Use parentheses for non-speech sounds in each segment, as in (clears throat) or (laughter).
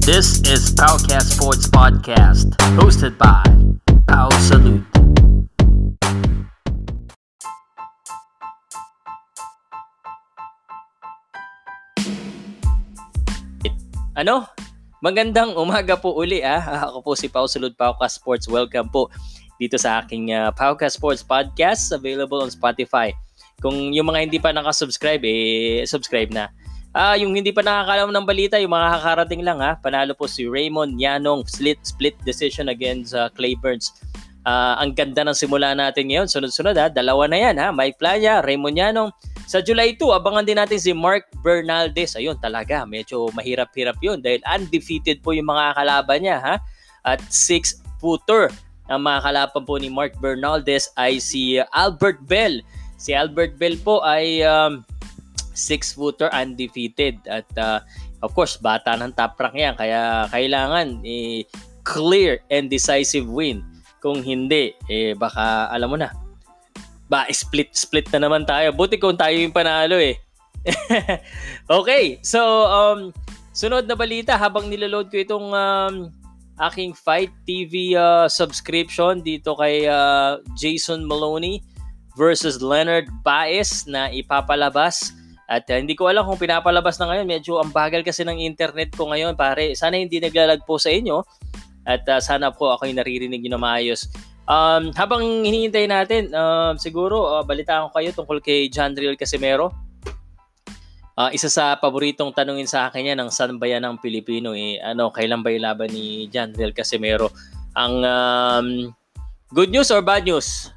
This is Powcast Sports Podcast, hosted by Pow Salute. Ano? Magandang umaga po uli ah. (laughs) Ako po si Pau Salud Pauka Sports. Welcome po dito sa aking uh, Pauka Sports Podcast available on Spotify. Kung yung mga hindi pa nakasubscribe, eh, subscribe na. Ah, yung hindi pa nakakalam ng balita, yung mga kakarating lang ha. Panalo po si Raymond Yanong split split decision against uh, Clay Burns. Ah, ang ganda ng simula natin ngayon. Sunod-sunod ha. Dalawa na yan ha. Mike Playa, Raymond Yanong. Sa July 2, abangan din natin si Mark Bernaldez. Ayun, talaga, medyo mahirap-hirap yun dahil undefeated po yung mga kalaban niya, ha? At 6-footer. Ang mga kalaban po ni Mark Bernaldez ay si Albert Bell. Si Albert Bell po ay um, 6-footer undefeated. At uh, of course, bata ng top rank yan. Kaya kailangan eh, clear and decisive win. Kung hindi, eh baka alam mo na, ba, split split na naman tayo. Buti kung tayo yung panalo eh. (laughs) okay, so um sunod na balita habang niloload ko itong um, aking Fight TV uh, subscription dito kay uh, Jason Maloney versus Leonard Baez na ipapalabas. At uh, hindi ko alam kung pinapalabas na ngayon. Medyo ang bagal kasi ng internet ko ngayon, pare. Sana hindi naglalagpo sa inyo. At uh, sana po ako yung naririnig nyo na maayos. Um, habang hinihintay natin, uh, siguro uh, balitaan ko kayo tungkol kay John Riel Casimero. Uh, isa sa paboritong tanungin sa akin yan ng saan ba yan ang Pilipino eh ano kailan ba ilaban ni John Riel Casimero ang um, good news or bad news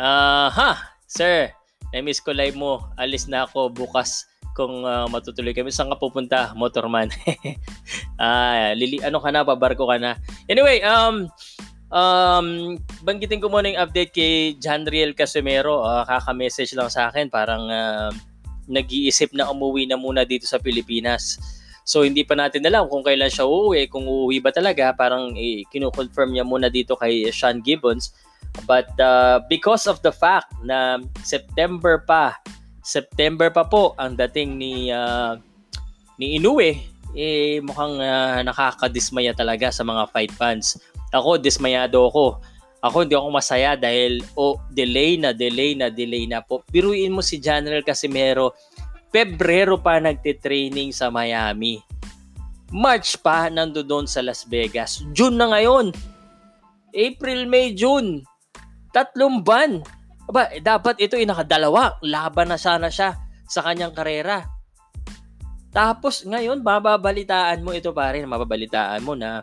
uh, ha sir na-miss ko live mo alis na ako bukas kung uh, matutuloy kami saan ka pupunta motorman (laughs) ah lili ano ka na babarko ka na anyway um Um, banggitin ko muna yung update kay Janriel Casimero. Uh, kaka-message lang sa akin. Parang uh, nag-iisip na umuwi na muna dito sa Pilipinas. So, hindi pa natin alam kung kailan siya uuwi. Kung uuwi ba talaga, parang eh, kinu-confirm niya muna dito kay Sean Gibbons. But uh, because of the fact na September pa, September pa po ang dating ni uh, ni Inoue, eh mukhang uh, nakakadismaya talaga sa mga fight fans ako, dismayado ako. Ako hindi ako masaya dahil oh, delay na, delay na, delay na po. Biruin mo si General Casimero, Pebrero pa nagte-training sa Miami. March pa nandoon sa Las Vegas. June na ngayon. April, May, June. Tatlong ban. Aba, eh, dapat ito ay nakadalawa. Laban na sana siya sa kanyang karera. Tapos ngayon, mababalitaan mo ito pare, mababalitaan mo na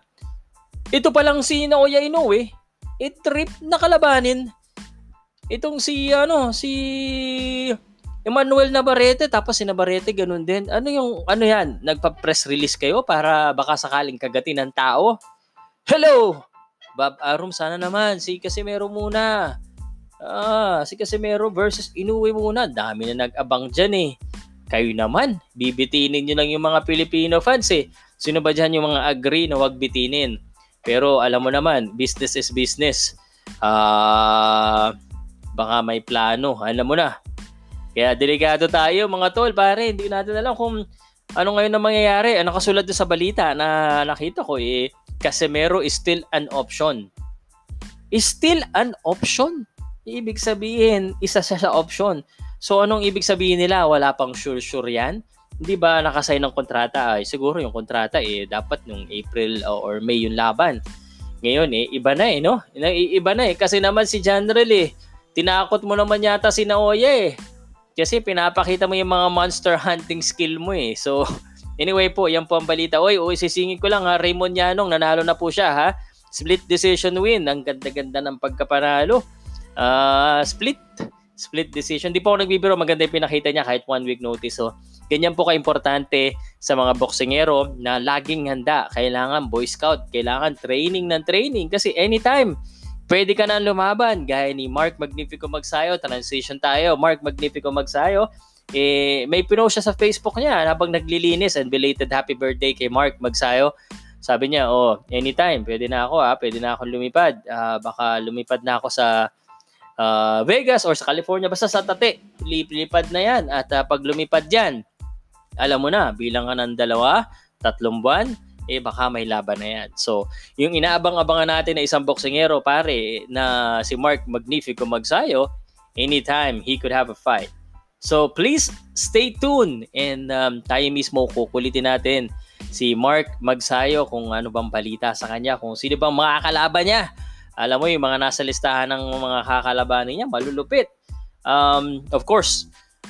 ito pa lang si Naoya Inoue, eh, trip na kalabanin. Itong si, ano, si Emmanuel Navarrete, tapos si Navarrete ganun din. Ano yung, ano yan, nagpa-press release kayo para baka sakaling kagatin ng tao? Hello! Bob Arum, sana naman, si Casimero muna. Ah, si Casimero versus Inoue muna. Dami na nag-abang dyan eh. Kayo naman, bibitinin nyo lang yung mga Filipino fans eh. Sino ba dyan yung mga agree na wag bitinin? Pero alam mo naman, business is business. Ah, uh, baka may plano, alam mo na. Kaya delikado tayo mga tol, pare. Hindi natin alam kung ano ngayon na mangyayari. Ano kasulat sa balita na nakita ko eh, Casemiro is still an option. Is still an option? Ibig sabihin, isa siya sa option. So anong ibig sabihin nila? Wala pang sure-sure yan? hindi ba nakasign ng kontrata ay siguro yung kontrata eh dapat nung April or May yung laban. Ngayon eh iba na eh no? Iba na eh kasi naman si General eh tinakot mo naman yata si Naoya eh. Kasi pinapakita mo yung mga monster hunting skill mo eh. So (laughs) anyway po, yan po ang balita. Oy, oy sisingin ko lang ha, Raymond Yanong nanalo na po siya ha. Split decision win. Ang ganda-ganda ng pagkapanalo. Uh, split split decision. Di po ako nagbibiro, maganda yung pinakita niya kahit one week notice. So, Ganyan po kaimportante sa mga boksingero na laging handa. Kailangan Boy Scout, kailangan training ng training kasi anytime pwede ka na lumaban. Gaya ni Mark Magnifico Magsayo, transition tayo. Mark Magnifico Magsayo, eh, may pinost siya sa Facebook niya habang naglilinis and belated happy birthday kay Mark Magsayo. Sabi niya, oh, anytime, pwede na ako ha, pwede na ako lumipad. Uh, baka lumipad na ako sa uh, Vegas or sa California, basta sa Tate, lipad na yan. At uh, pag lumipad yan, alam mo na, bilang ka ng dalawa, tatlong buwan, eh baka may laban na yan. So, yung inaabang-abangan natin na isang boksingero pare na si Mark Magnifico Magsayo, anytime he could have a fight. So, please stay tuned and um, tayo mismo kukulitin natin si Mark Magsayo kung ano bang balita sa kanya, kung sino bang mga kalaban niya. Alam mo yung mga nasa listahan ng mga kakalabanin niya, malulupit. Um, of course,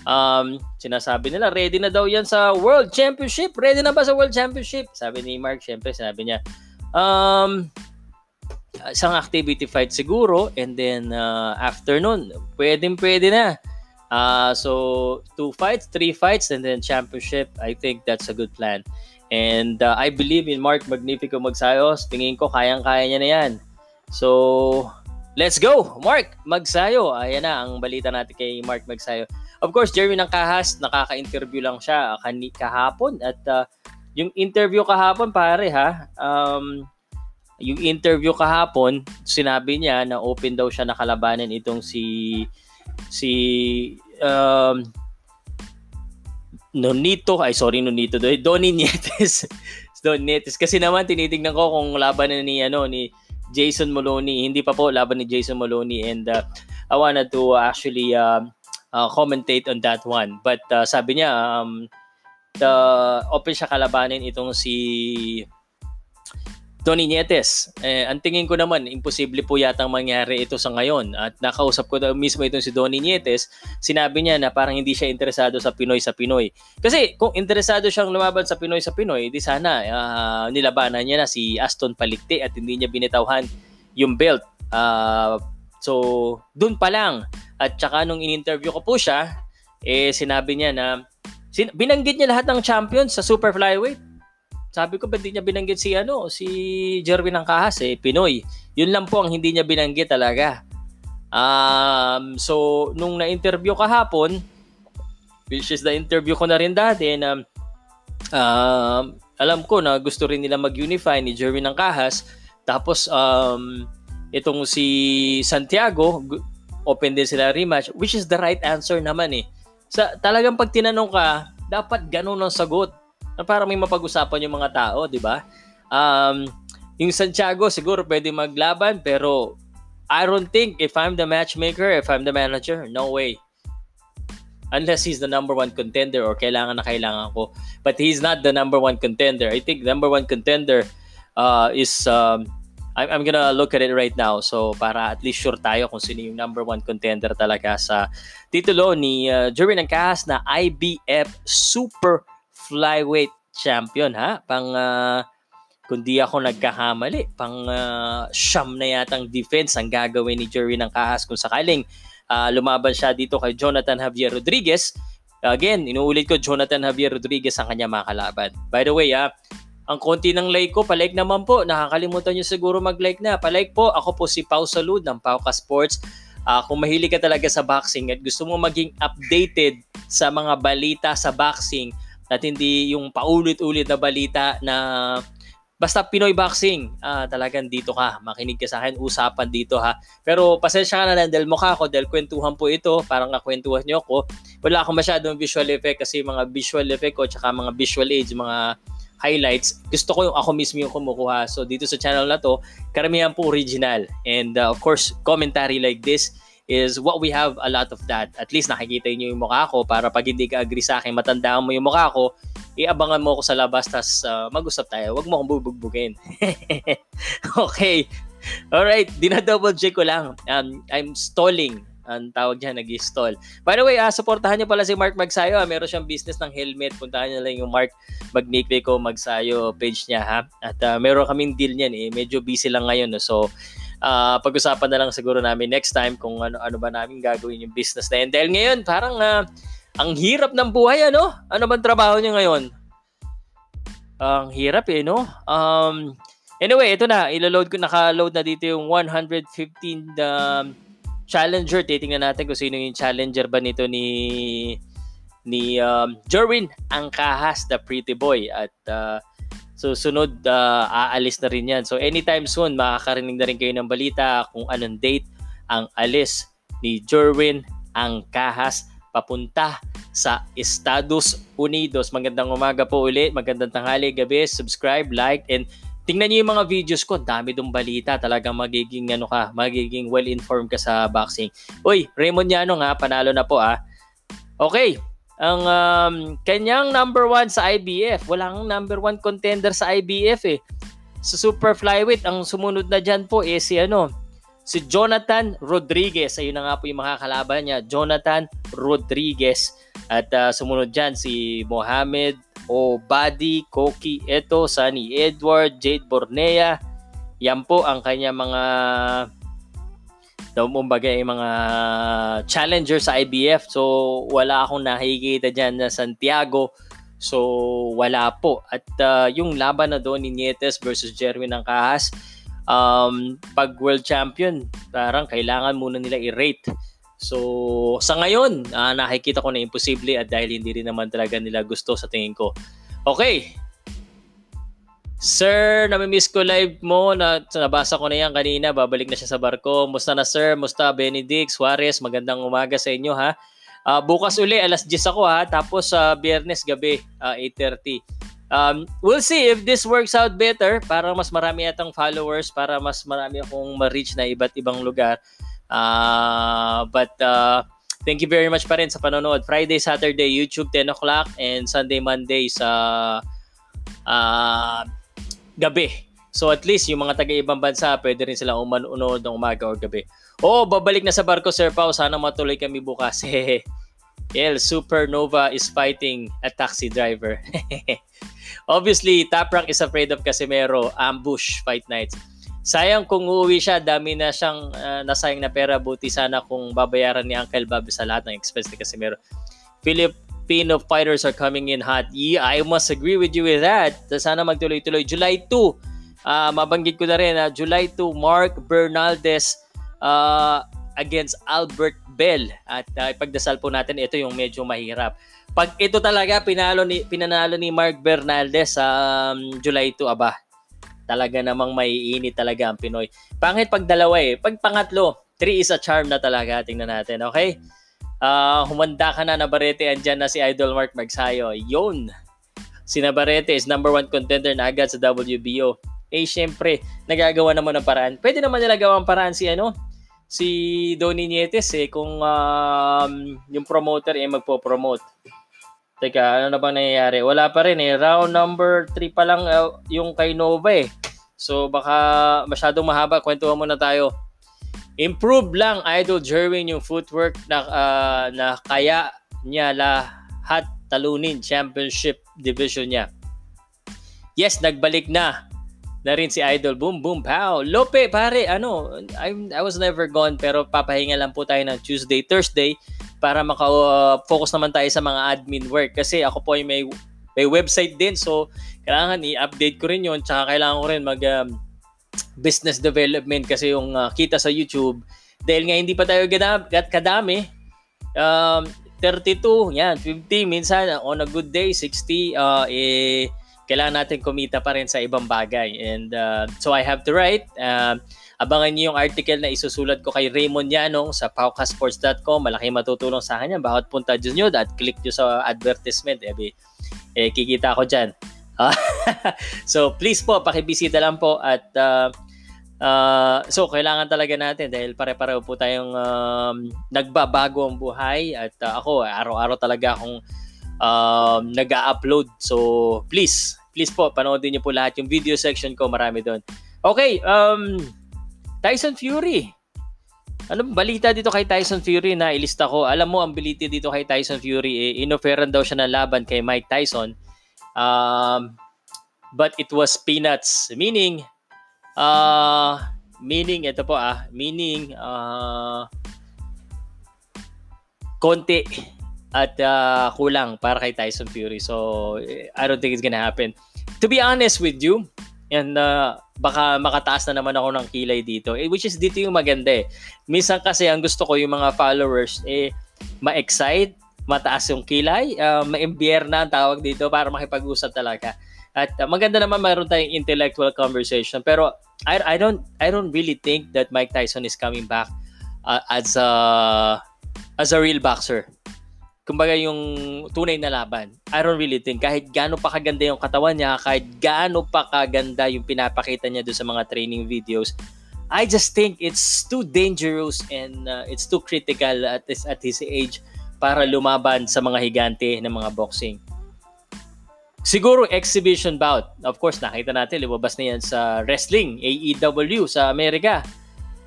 um, sinasabi nila, ready na daw yan sa World Championship. Ready na ba sa World Championship? Sabi ni Mark, syempre, sinabi niya, um, isang activity fight siguro and then uh, after nun, pwedeng pwede na. Uh, so, two fights, three fights, and then championship. I think that's a good plan. And uh, I believe in Mark Magnifico Magsayos. Tingin ko kayang-kaya niya na yan. So, let's go! Mark Magsayo. Ayan na ang balita natin kay Mark Magsayo. Of course, Jeremy ng Kahas, nakaka-interview lang siya kani kahapon. At uh, yung interview kahapon, pare ha, um, yung interview kahapon, sinabi niya na open daw siya nakalabanin itong si si um, Nonito, ay sorry Nonito, Donny Nietes. (laughs) Donny Nietes kasi naman tinitingnan ko kung laban ni ano ni Jason Maloney. Hindi pa po laban ni Jason Maloney and uh, I wanted to actually uh, uh, commentate on that one. But uh, sabi niya, um, the, open siya kalabanin itong si Tony Nietes. Eh, ang tingin ko naman, imposible po yatang mangyari ito sa ngayon. At nakausap ko mismo itong si Donny Nietes, sinabi niya na parang hindi siya interesado sa Pinoy sa Pinoy. Kasi kung interesado siyang lumaban sa Pinoy sa Pinoy, di sana uh, nilabanan niya na si Aston Palikte at hindi niya binitawhan yung belt. Uh, so, dun pa lang. At saka nung in-interview ko po siya, eh sinabi niya na sin- binanggit niya lahat ng champions sa super flyweight sabi ko, ba't di niya binanggit si, ano, si Jerwin ng Kahas eh, Pinoy. Yun lang po ang hindi niya binanggit talaga. Um, so, nung na-interview kahapon, which is the interview ko na rin dati, na um, alam ko na gusto rin nila mag-unify ni Jerwin ng Kahas. Tapos, um, itong si Santiago, open din sila rematch, which is the right answer naman eh. Sa, talagang pag tinanong ka, dapat ganun ang sagot na para may mapag-usapan yung mga tao, di ba? Um, yung Santiago siguro pwede maglaban pero I don't think if I'm the matchmaker, if I'm the manager, no way. Unless he's the number one contender or kailangan na kailangan ko. But he's not the number one contender. I think number one contender uh, is um, I'm, gonna look at it right now. So para at least sure tayo kung sino yung number one contender talaga sa titulo ni uh, Jerwin Angkahas na IBF Super flyweight champion ha. Pang uh, kundi ako nagkakamali, pang uh, siyam na yatang defense ang gagawin ni Jerry ng Kahas kung sakaling uh, lumaban siya dito kay Jonathan Javier Rodriguez. Again, inuulit ko, Jonathan Javier Rodriguez ang kanya mga kalaban. By the way, ah, ang konti ng like ko, palike naman po. Nakakalimutan nyo siguro mag-like na. Palike po, ako po si Pau Salud ng Pauka Sports. Uh, kung mahilig ka talaga sa boxing at gusto mo maging updated sa mga balita sa boxing, at hindi yung paulit-ulit na balita na basta Pinoy boxing, uh, talagang dito ka, makinig ka sa akin, usapan dito ha. Pero pasensya ka na lang dahil mukha ko, dahil kwentuhan po ito, parang nakwentuhan niyo ako. Wala akong masyadong visual effect kasi mga visual effect ko, tsaka mga visual aids, mga highlights, gusto ko yung ako mismo yung kumukuha. So dito sa channel na to, karamihan po original. And uh, of course, commentary like this, is what we have a lot of that. At least nakikita niyo yung mukha ko para pag hindi ka agree sa akin, matandaan mo yung mukha ko, iabangan mo ako sa labas tas uh, mag-usap tayo. Huwag mo akong bubugbugin. (laughs) okay. Alright, dinadouble check ko lang. Um, I'm stalling ang tawag dyan, nag-stall. By the way, uh, supportahan niyo pala si Mark Magsayo. Ah. Meron siyang business ng helmet. Puntahan niyo lang yung Mark Magnifico Magsayo page niya. ha At uh, meron kaming deal niyan. Eh. Medyo busy lang ngayon. No? So, uh, pag-usapan na lang siguro namin next time kung ano ano ba namin gagawin yung business na yun. Dahil ngayon, parang uh, ang hirap ng buhay, ano? Ano bang trabaho niya ngayon? Ang hirap eh, no? Um, anyway, ito na. Ilo-load ko, naka-load na dito yung 115 um, challenger. Titingnan natin kung sino yung challenger ba nito ni ni um, Jerwin Angkahas, the pretty boy. At uh, So sunod uh, aalis na rin yan. So anytime soon makakarinig na rin kayo ng balita kung anong date ang alis ni Jerwin ang kahas papunta sa Estados Unidos. Magandang umaga po ulit, magandang tanghali, gabi, subscribe, like, and tingnan niyo yung mga videos ko, dami dong balita, talagang magiging ano ka, magiging well-informed ka sa boxing. Uy, Raymond Yano nga, panalo na po ah. Okay, ang um, kanyang number one sa IBF, walang number one contender sa IBF eh. Sa super flyweight, ang sumunod na dyan po eh si ano, si Jonathan Rodriguez. Ayun na nga po yung mga kalaban niya, Jonathan Rodriguez. At uh, sumunod dyan si Mohamed Obadi, Koki Eto, Sunny Edward, Jade Bornea. Yan po ang kanya mga daw kumbaga mga challenger sa IBF. So wala akong nakikita diyan na Santiago. So wala po. At uh, yung laban na doon ni Nietes versus Jeremy ng Kahas, um, pag world champion, parang kailangan muna nila i-rate So, sa ngayon, uh, nakikita ko na imposible at dahil hindi rin naman talaga nila gusto sa tingin ko. Okay. Sir, namimiss ko live mo. Na, nabasa ko na yan kanina. Babalik na siya sa barko. Musta na sir? Musta Benedict? Suarez? Magandang umaga sa inyo ha. Uh, bukas uli, alas 10 ako ha. Tapos sa uh, biyernes gabi, uh, 8.30. Um, we'll see if this works out better para mas marami atang followers, para mas marami akong ma-reach na iba't ibang lugar. Uh, but uh, thank you very much pa rin sa panonood. Friday, Saturday, YouTube 10 o'clock and Sunday, Monday sa uh, gabi. So at least yung mga taga-ibang bansa, pwede rin silang umanood ng umaga o gabi. Oo, oh, babalik na sa barko, Sir Pao. Sana matuloy kami bukas. (laughs) El Supernova is fighting a taxi driver. (laughs) Obviously, Top Rank is afraid of Casimero. Ambush fight nights. Sayang kung uuwi siya, dami na siyang uh, nasayang na pera. Buti sana kung babayaran ni Uncle Bob sa lahat ng expense ni Casimiro. Filipino fighters are coming in hot. Yeah, I must agree with you with that. Sana magtuloy-tuloy. July 2, uh, ah, mabanggit ko na rin, uh, July 2, Mark Bernaldez uh, against Albert Bell. At uh, ipagdasal po natin, ito yung medyo mahirap. Pag ito talaga pinalo ni pinanalo ni Mark Bernaldez sa um, July 2, aba, talaga namang maiinit talaga ang Pinoy. Pangit pag dalawa eh. Pag pangatlo, three is a charm na talaga. Tingnan natin, okay? Uh, humanda ka na, Nabarete. Andyan na si Idol Mark Magsayo. Yun! Si Nabarete is number one contender na agad sa WBO. Eh, syempre, nagagawa naman ng paraan. Pwede naman nila gawang paraan si ano, si Donny Nietes eh, kung um, yung promoter eh magpo-promote. Teka, ano na bang nangyayari? Wala pa rin eh. Round number 3 pa lang uh, yung kay Nova eh. So baka masyadong mahaba. Kwentuhan muna tayo. Improve lang Idol Jerwin yung footwork na, uh, na kaya niya lahat talunin championship division niya. Yes, nagbalik na na rin si Idol. Boom, boom, pow. Lope, pare, ano, I, I was never gone pero papahinga lang po tayo ng Tuesday, Thursday para maka-focus naman tayo sa mga admin work. Kasi ako po ay may, may website din. So, kailangan i-update ko rin yun. Tsaka kailangan ko rin mag um, business development kasi yung uh, kita sa YouTube. Dahil nga hindi pa tayo kadami. Um, 32, yan, 50, minsan on a good day, 60, uh, eh, kailangan natin kumita pa rin sa ibang bagay. And uh, so I have to write. Uh, Abangan niyo yung article na isusulat ko kay Raymond Yanong sa paukasports.com. Malaki matutulong sa kanya. Bakit punta dyan nyo at click nyo sa advertisement. Eh, eh kikita ako dyan. (laughs) so please po, pakibisita lang po at uh, uh, so kailangan talaga natin dahil pare-pareho po tayong um, nagbabago ang buhay at uh, ako araw-araw talaga akong um, nag-upload. So please, please po, panoodin niyo po lahat yung video section ko. Marami doon. Okay, um, Tyson Fury. Ano balita dito kay Tyson Fury na ilista ko? Alam mo ang balita dito kay Tyson Fury eh, inoferan daw siya ng laban kay Mike Tyson. Um, but it was peanuts meaning uh, meaning ito po ah meaning uh, konti at uh, kulang para kay Tyson Fury so I don't think it's gonna happen to be honest with you and uh, baka makataas na naman ako ng kilay dito. Eh, which is dito yung maganda eh. Minsan kasi ang gusto ko yung mga followers eh ma-excite mataas yung kilay uh, ma-imbier na ang tawag dito para makipag-usap talaga. At uh, maganda naman mayroon tayong intellectual conversation. Pero I, I don't I don't really think that Mike Tyson is coming back uh, as a as a real boxer kumbaga yung tunay na laban. I don't really think kahit gaano pa kaganda yung katawan niya, kahit gaano pa kaganda yung pinapakita niya doon sa mga training videos, I just think it's too dangerous and uh, it's too critical at his, at his age para lumaban sa mga higante ng mga boxing. Siguro exhibition bout. Of course, nakita natin, lumabas na yan sa wrestling, AEW sa Amerika.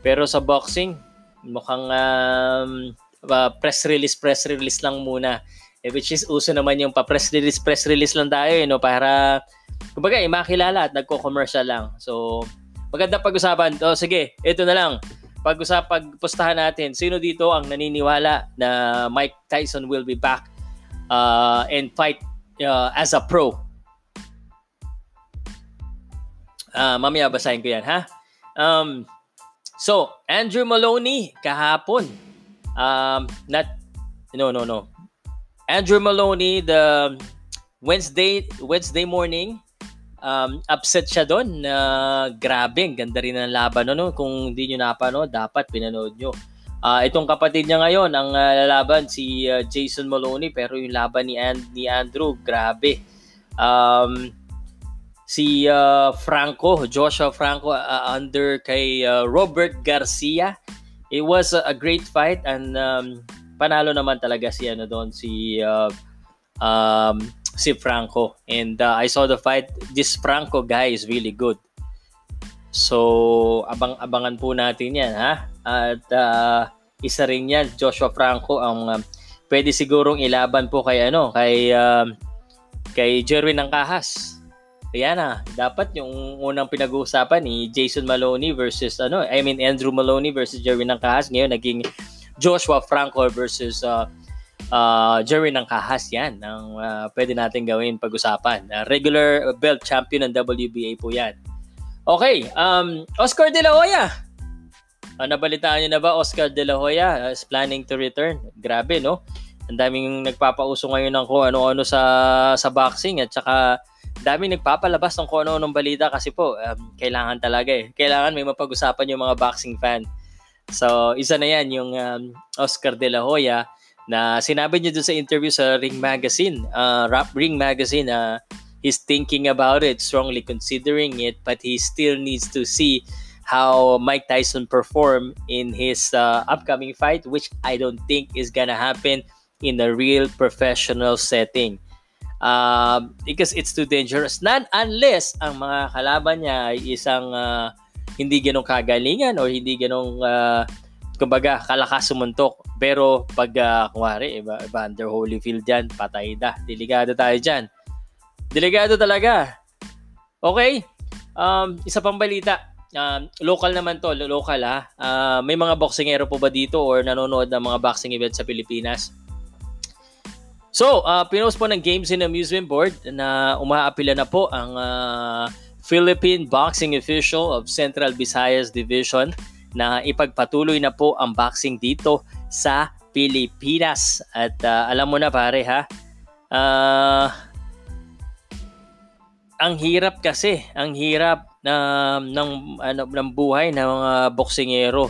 Pero sa boxing, mukhang um, uh, press release, press release lang muna. Eh, which is uso naman yung pa-press release, press release lang tayo, eh, no? para, kumbaga, eh, makilala at nagko-commercial lang. So, Maganda pag-usapan. O sige, ito na lang. Pag-usap, pagpustahan natin, sino dito ang naniniwala na Mike Tyson will be back uh, and fight uh, as a pro? Uh, mamaya basahin ko yan, ha? Um, so, Andrew Maloney, kahapon, um, not, no, no, no. Andrew Maloney, the Wednesday, Wednesday morning, um, upset siya doon na uh, grabe, ganda rin ng laban no, kung hindi niyo napanood, dapat pinanood niyo. Uh, itong kapatid niya ngayon, ang uh, lalaban si uh, Jason Maloney pero yung laban ni, And- ni Andrew, grabe. Um, si uh, Franco, Joshua Franco uh, under kay uh, Robert Garcia. It was a, a great fight and um, panalo naman talaga si ano doon si uh, um, si Franco. And uh, I saw the fight. This Franco guy is really good. So, abang-abangan po natin yan, ha? At uh, isa rin yan, Joshua Franco, ang uh, pwede sigurong ilaban po kay, ano, kay, uh, kay Jerwin ng Kahas. Kaya na, dapat yung unang pinag-uusapan ni Jason Maloney versus, ano, I mean, Andrew Maloney versus Jerwin ng Kahas. Ngayon, naging Joshua Franco versus uh, uh, Jerry ng Kahas yan ang uh, pwede natin gawin pag-usapan. Uh, regular belt champion ng WBA po yan. Okay, um, Oscar De La Hoya. Uh, nabalitaan niyo na ba Oscar De La Hoya uh, is planning to return? Grabe, no? Ang daming nagpapauso ngayon ng kung ano-ano sa sa boxing at saka daming nagpapalabas ng kung ano-anong balita kasi po um, kailangan talaga eh. Kailangan may mapag-usapan yung mga boxing fan. So, isa na yan yung um, Oscar De La Hoya na sinabi niya doon sa interview sa Ring Magazine, uh, Rap Ring Magazine, uh, he's thinking about it, strongly considering it, but he still needs to see how Mike Tyson perform in his uh, upcoming fight, which I don't think is gonna happen in a real professional setting. Um, because it's too dangerous. Not unless ang mga kalaban niya ay isang uh, hindi ganong kagalingan or hindi ganong uh, kumbaga, kalakas sumuntok. Pero pag, uh, kumari, Evander Holyfield yan, patay da. Delikado tayo dyan. Delikado talaga. Okay? Um, isa pang balita. Um, local naman to, local ha. Uh, may mga boxingero po ba dito or nanonood ng mga boxing event sa Pilipinas? So, uh, pinost po ng Games and Amusement Board na umaapila na po ang uh, Philippine Boxing Official of Central Visayas Division na ipagpatuloy na po ang boxing dito sa Pilipinas. At uh, alam mo na pare ha, uh, ang hirap kasi, ang hirap na ng ano ng buhay ng mga boksingero.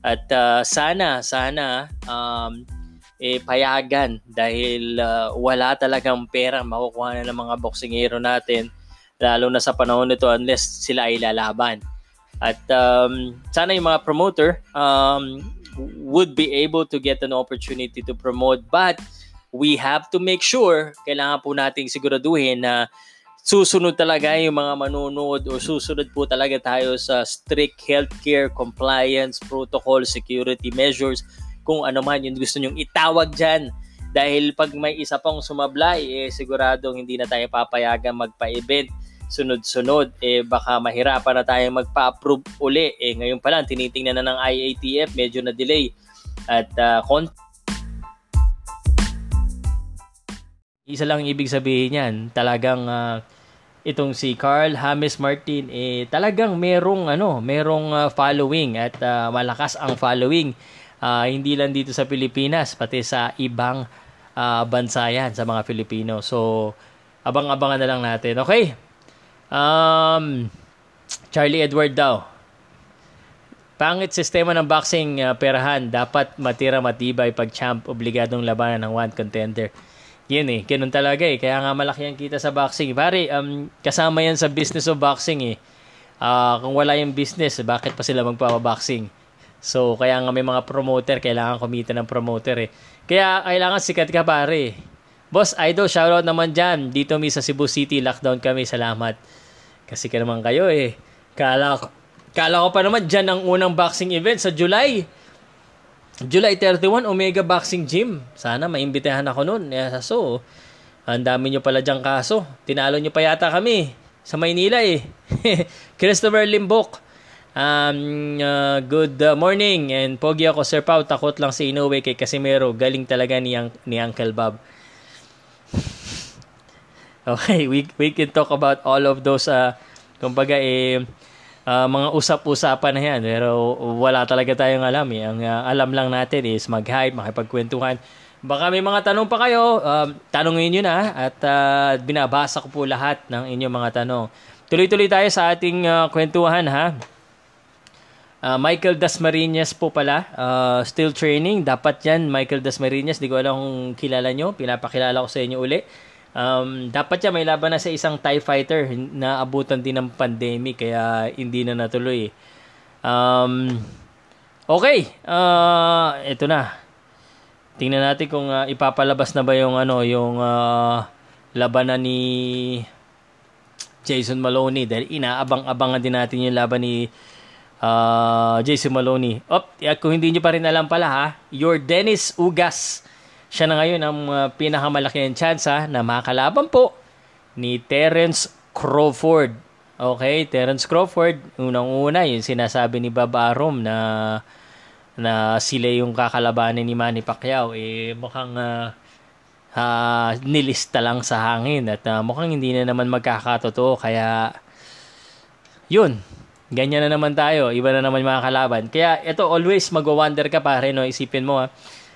At uh, sana sana um, eh, payagan dahil uh, wala talagang pera makukuha na ng mga boksingero natin lalo na sa panahon nito unless sila ay lalaban. At um, sana yung mga promoter um, would be able to get an opportunity to promote. But we have to make sure, kailangan po nating siguraduhin na susunod talaga yung mga manunood o susunod po talaga tayo sa strict healthcare compliance protocol, security measures, kung ano man yung gusto nyong itawag dyan. Dahil pag may isa pang sumablay, eh, siguradong hindi na tayo papayagan magpa-event sunod-sunod, eh baka mahirapan na tayong magpa-approve uli. Eh ngayon pa lang, tinitingnan na ng IATF, medyo na delay. At uh, kon- isa lang ibig sabihin yan, talagang uh, itong si Carl James Martin eh talagang merong ano, merong uh, following at uh, malakas ang following. Uh, hindi lang dito sa Pilipinas, pati sa ibang uh, bansa yan sa mga Filipino. So, abang-abangan na lang natin. Okay, Um, Charlie Edward daw. Pangit sistema ng boxing uh, perahan. Dapat matira matibay pag champ obligadong labanan ng one contender. Yun eh, ganun talaga eh. Kaya nga malaki ang kita sa boxing. Pare, um, kasama yan sa business of boxing eh. Uh, kung wala yung business, bakit pa sila magpapaboxing? So, kaya nga may mga promoter, kailangan kumita ng promoter eh. Kaya kailangan sikat ka pare. Boss Idol, shoutout naman dyan. Dito mi sa Cebu City, lockdown kami. Salamat. Kasi ka naman kayo eh. Kala Kala ko pa naman dyan ang unang boxing event sa July. July 31, Omega Boxing Gym. Sana maimbitahan ako noon. Eh, so, ang dami nyo pala dyan kaso. Tinalo nyo pa yata kami sa Maynila eh. (laughs) Christopher Limbok. Um, uh, good uh, morning and pogi ako Sir Pau takot lang si Inoue kay Casimero galing talaga ni, ni Uncle Bob (laughs) okay we, we can talk about all of those uh, kumbaga eh uh, mga usap-usapan na yan. Pero wala talaga tayong alam. Eh. Ang uh, alam lang natin is mag-hype, makipagkwentuhan. Baka may mga tanong pa kayo, uh, tanongin nyo na at uh, binabasa ko po lahat ng inyong mga tanong. Tuloy-tuloy tayo sa ating uh, kwentuhan ha. Uh, Michael Dasmariñas po pala, uh, still training. Dapat yan, Michael Dasmariñas. Di ko alam kung kilala nyo. Pinapakilala ko sa inyo uli. Um, dapat siya may laban na sa isang TIE fighter na abutan din ng pandemic kaya hindi na natuloy. Um, okay, uh, ito na. Tingnan natin kung uh, ipapalabas na ba yung ano, yung uh, labanan ni Jason Maloney dahil inaabang-abangan din natin yung laban ni uh, Jason Maloney. Op, kung hindi niyo pa rin alam pala ha, your Dennis Ugas siya na ngayon ang uh, pinakamalaking tsansa na makalaban po ni Terence Crawford. Okay, Terence Crawford, unang-una, yung sinasabi ni Bob Arum na na sila yung kakalabanin ni Manny Pacquiao eh mukhang uh, uh, nilista lang sa hangin at uh, mukhang hindi na naman magkakatotoo kaya yun ganyan na naman tayo iba na naman mga kalaban kaya ito always magwa-wonder ka pare no isipin mo ha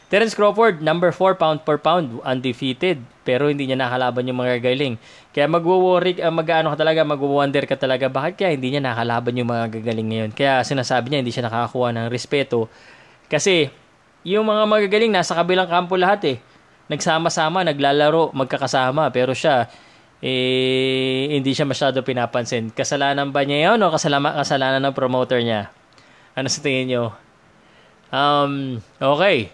Terence Crawford, number 4 pound per pound, undefeated. Pero hindi niya nakalaban yung mga gagaling. Kaya magwo-worry, uh, mag-ano ka talaga, magwo-wonder ka talaga, bakit kaya hindi niya nakalaban yung mga gagaling ngayon. Kaya sinasabi niya, hindi siya nakakakuha ng respeto. Kasi, yung mga magagaling, nasa kabilang kampo lahat eh. Nagsama-sama, naglalaro, magkakasama. Pero siya, eh, hindi siya masyado pinapansin. Kasalanan ba niya yun o kasalanan, kasalanan ng promoter niya? Ano sa tingin niyo? Um, okay.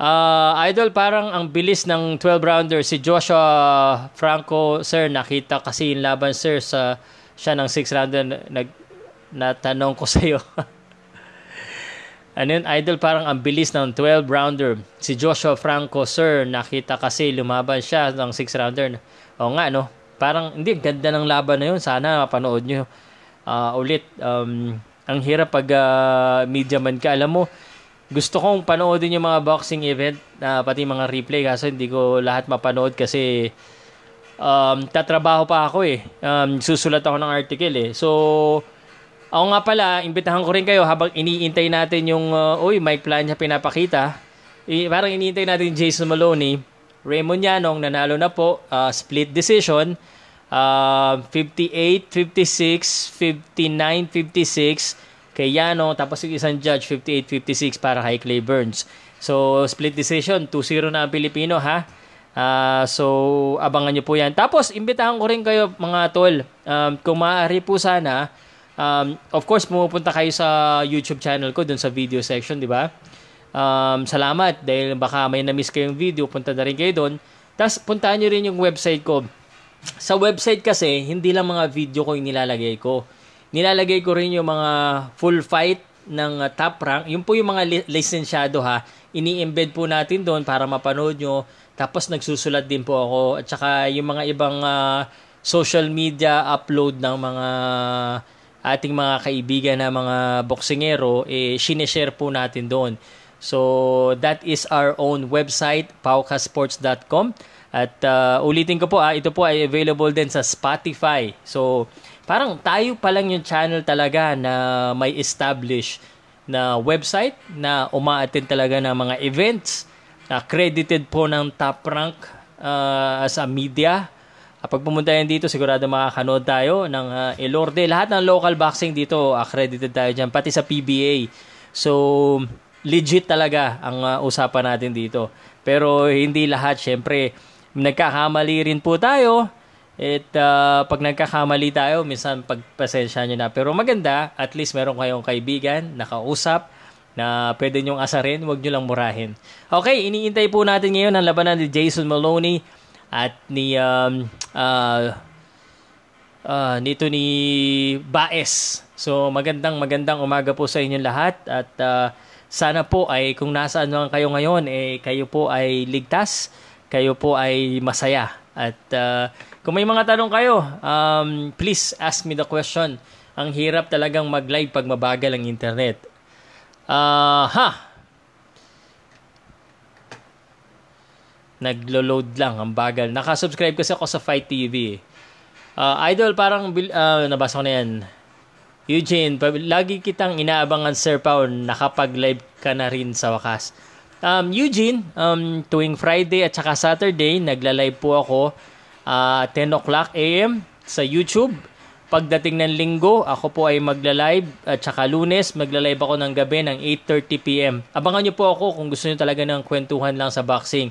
Uh, idol, parang ang bilis ng 12 rounder si Joshua Franco, sir, nakita kasi yung laban sir sa siya ng 6 rounder nag natanong ko (laughs) sa iyo. ano yun, idol, parang ang bilis ng 12 rounder si Joshua Franco, sir, nakita kasi lumaban siya ng 6 rounder. O nga, no? Parang, hindi, ganda ng laban na yun. Sana mapanood nyo uh, ulit. Um, ang hirap pag uh, media man ka. Alam mo, gusto kong panoodin yung mga boxing event uh, pati mga replay kaso hindi ko lahat mapanood kasi um, tatrabaho pa ako eh. Um, susulat ako ng article eh. So, ako nga pala, imbitahan ko rin kayo habang iniintay natin yung, uh, uy, Mike Plan niya pinapakita. I, parang iniintay natin Jason Maloney. Raymond Yanong nanalo na po, uh, split decision. Uh, 58, 56, 59, 56 kay Yano, tapos yung isang judge 58-56 para kay Clay Burns. So, split decision, 2-0 na ang Pilipino ha. Uh, so, abangan nyo po yan. Tapos, imbitahan ko rin kayo mga tol. Um, kung maaari po sana, um, of course, pumupunta kayo sa YouTube channel ko, dun sa video section, di ba? Um, salamat dahil baka may na-miss kayong video, punta na rin kayo doon. Tapos, puntaan nyo rin yung website ko. Sa website kasi, hindi lang mga video ko yung nilalagay ko nilalagay ko rin yung mga full fight ng uh, top rank. Yung po yung mga li- lisensyado ha. Ini-embed po natin doon para mapanood nyo. Tapos nagsusulat din po ako. At saka yung mga ibang uh, social media upload ng mga ating mga kaibigan na mga boksingero, eh, sineshare po natin doon. So, that is our own website, paukasports.com. At uh, ulitin ko po, ah, ito po ay available din sa Spotify. So, parang tayo pa lang yung channel talaga na may establish na website na umaattend talaga ng mga events accredited po ng top rank uh, as a media Kapag pumunta yan dito, sigurado makakanood tayo ng uh, Elorde. Lahat ng local boxing dito, accredited tayo dyan, pati sa PBA. So, legit talaga ang uh, usapan natin dito. Pero hindi lahat, syempre, nagkakamali rin po tayo. At uh, pag nagkakamali tayo, minsan pagpasensya nyo na. Pero maganda, at least meron kayong kaibigan, nakausap, na pwede nyong asarin, huwag nyo lang murahin. Okay, iniintay po natin ngayon ang labanan ni Jason Maloney at ni um, uh, uh, nito ni Baes. So magandang magandang umaga po sa inyong lahat at uh, sana po ay kung nasaan man kayo ngayon eh kayo po ay ligtas, kayo po ay masaya. At uh, kung may mga tanong kayo, um, please ask me the question. Ang hirap talagang mag-live pag mabagal ang internet. Uh, ha, naglo-load lang, ang bagal. Naka-subscribe kasi ako sa Fight TV. Uh, ah, idol, parang, uh, nabasa ko na yan. Eugene, lagi kitang inaabangan Sir Paul, nakapag-live ka na rin sa wakas. Um, Eugene, um, tuwing Friday at saka Saturday, nagla-live po ako uh, 10 o'clock a.m. sa YouTube. Pagdating ng linggo, ako po ay magla-live at saka lunes, magla-live ako ng gabi ng 8.30 p.m. Abangan nyo po ako kung gusto nyo talaga ng kwentuhan lang sa boxing.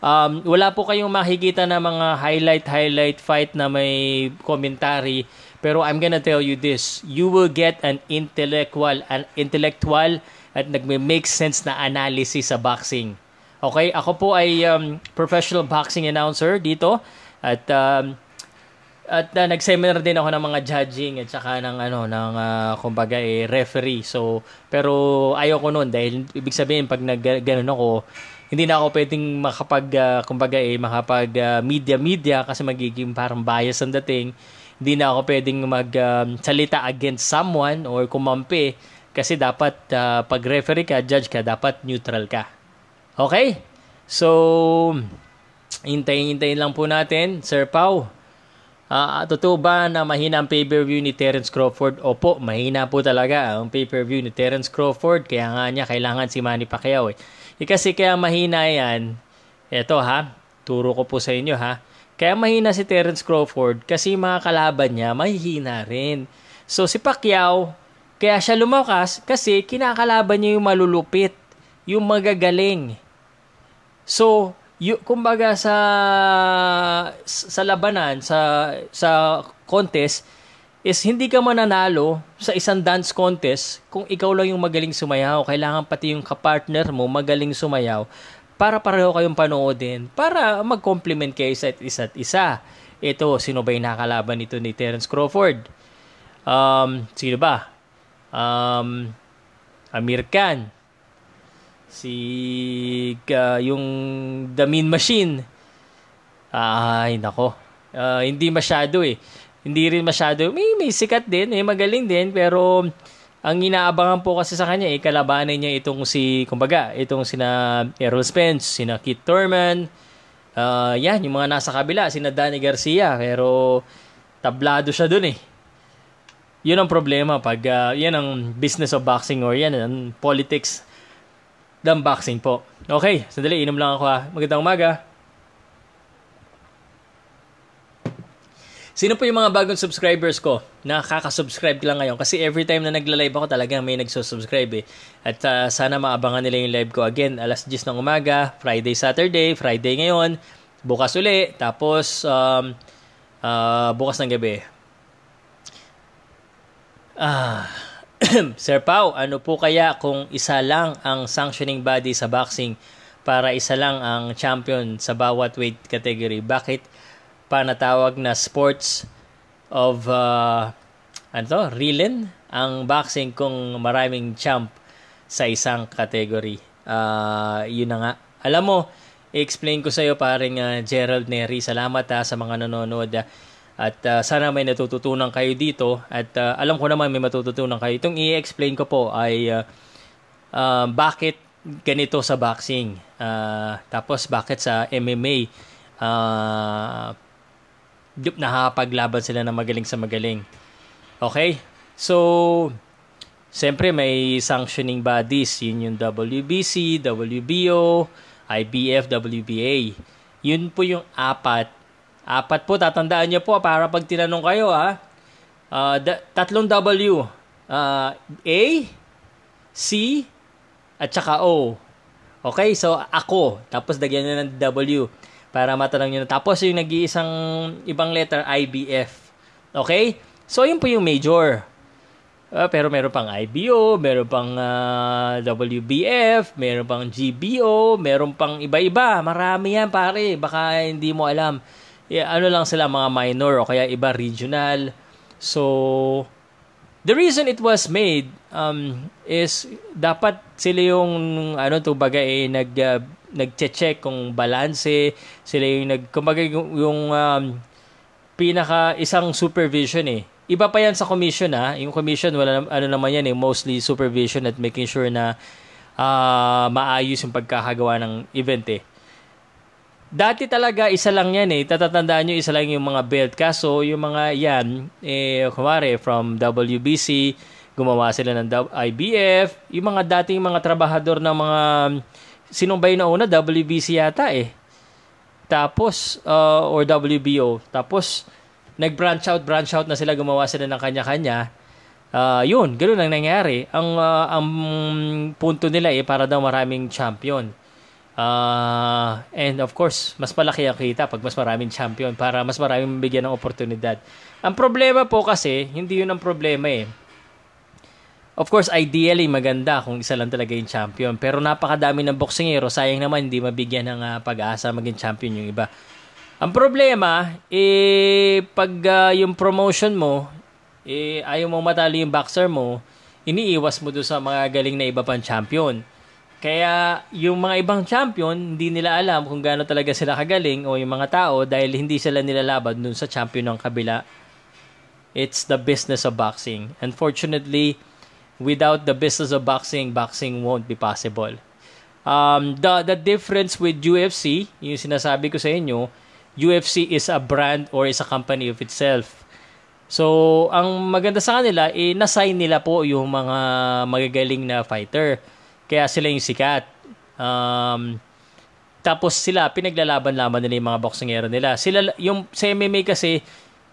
Um, wala po kayong makikita na mga highlight-highlight fight na may commentary. Pero I'm gonna tell you this. You will get an intellectual, an intellectual at nagme-make sense na analysis sa boxing. Okay? Ako po ay um, professional boxing announcer dito. At um, at uh, nag-seminar din ako ng mga judging at saka ng ano ng uh, kumbaga eh referee. So pero ayoko noon dahil ibig sabihin pag nag ganun ako hindi na ako pwedeng makapag uh, kumbaga eh makapag uh, media media kasi magiging parang bias ang dating hindi na ako pwedeng mag um, against someone or kumampi kasi dapat uh, pag referee ka judge ka dapat neutral ka okay so hintayin-hintayin lang po natin Sir Pau Uh, totoo ba na mahina ang pay-per-view ni Terence Crawford? Opo, mahina po talaga ang pay-per-view ni Terence Crawford. Kaya nga niya kailangan si Manny Pacquiao eh. E kasi kaya mahina yan, eto ha, turo ko po sa inyo ha. Kaya mahina si Terence Crawford kasi mga kalaban niya mahihina rin. So si Pacquiao, kaya siya lumakas kasi kinakalaban niya yung malulupit, yung magagaling. So, y- kumbaga sa sa labanan, sa sa contest, is hindi ka mananalo sa isang dance contest kung ikaw lang yung magaling sumayaw. Kailangan pati yung kapartner mo magaling sumayaw para pareho kayong panoodin, para mag-complement kayo sa isa't isa. Ito, sino ba yung nakalaban nito ni Terence Crawford? Um, sino ba? Um, Amir Khan. Si uh, yung The Mean Machine. Ay, nako. Uh, hindi masyado eh hindi rin masyado, may, may sikat din, may magaling din, pero ang inaabangan po kasi sa kanya, eh, kalabanan niya itong si, kumbaga, itong sina Errol Spence, sina Keith Thurman, uh, yan, yung mga nasa kabila, sina Danny Garcia, pero tablado siya dun eh. Yun ang problema pag uh, yan ang business of boxing or yan ang politics ng boxing po. Okay, sandali, inom lang ako ha. Magandang umaga. Sino po yung mga bagong subscribers ko? Nakaka-subscribe lang ngayon kasi every time na nagla-live ako talagang may nagsusubscribe eh. At uh, sana maabangan nila yung live ko again alas 10 ng umaga, Friday, Saturday, Friday ngayon, bukas uli, tapos um, uh, bukas ng gabi. Ah, (clears throat) Sir Pau, ano po kaya kung isa lang ang sanctioning body sa boxing para isa lang ang champion sa bawat weight category? Bakit panatawag na sports of uh, ano to, Rilin, ang boxing kung maraming champ sa isang category. Uh, yun na nga. Alam mo, i-explain ko sa iyo paring uh, Gerald Neri. Salamat ha, sa mga nanonood. At uh, sana may natututunan kayo dito. At uh, alam ko naman may matututunan kayo. Itong i-explain ko po ay uh, uh, bakit ganito sa boxing. Uh, tapos bakit sa MMA. Uh, nakakapaglaban sila ng magaling sa magaling. Okay? So, siyempre may sanctioning bodies. Yun yung WBC, WBO, IBF, WBA. Yun po yung apat Apat po, tatandaan nyo po para pag tinanong kayo ha. Uh, da- tatlong W. Uh, A, C, at saka O. Okay, so ako. Tapos dagyan nyo ng W para matanong nyo na. Tapos yung nag-iisang ibang letter, IBF. Okay? So, yun po yung major. Uh, pero meron pang IBO, meron pang uh, WBF, meron pang GBO, meron pang iba-iba. Marami yan, pare. Baka hindi mo alam. Yeah, ano lang sila, mga minor o kaya iba regional. So, the reason it was made um, is dapat sila yung ano to baga eh, nag uh, nagche-check kung balanse, sila yung nag kumbaga yung, um, pinaka isang supervision eh Iba pa yan sa commission ha. Yung commission, wala ano naman yan eh, mostly supervision at making sure na uh, maayos yung pagkakagawa ng event eh. Dati talaga, isa lang yan eh. Tatatandaan nyo, isa lang yung mga belt. Kaso, yung mga yan, eh, kumare, from WBC, gumawa sila ng IBF, yung mga dating mga trabahador ng mga, sinong ba yung nauna? WBC yata eh. Tapos, uh, or WBO. Tapos, nag-branch out, branch out na sila, gumawa sila ng kanya-kanya. Uh, yun, ganoon ang nangyari. Ang, uh, ang punto nila eh, para daw maraming champion. Uh, and of course, mas malaki ang kita pag mas maraming champion para mas maraming bigyan ng oportunidad. Ang problema po kasi, hindi yun ang problema eh. Of course, ideally maganda kung isa lang talaga yung champion. Pero napakadami ng boksingero, sayang naman hindi mabigyan ng uh, pag-asa maging champion yung iba. Ang problema, eh, pag uh, yung promotion mo, eh, ayaw mo matali yung boxer mo, iniiwas mo doon sa mga galing na iba pang champion. Kaya yung mga ibang champion, hindi nila alam kung gaano talaga sila kagaling o yung mga tao dahil hindi sila nilalaban dun sa champion ng kabila. It's the business of boxing. Unfortunately, without the business of boxing, boxing won't be possible. Um, the, the difference with UFC, yung sinasabi ko sa inyo, UFC is a brand or is a company of itself. So, ang maganda sa kanila, eh, nasign nila po yung mga magagaling na fighter. Kaya sila yung sikat. Um, tapos sila, pinaglalaban-laban nila yung mga boksingero nila. Sila, yung sa MMA kasi,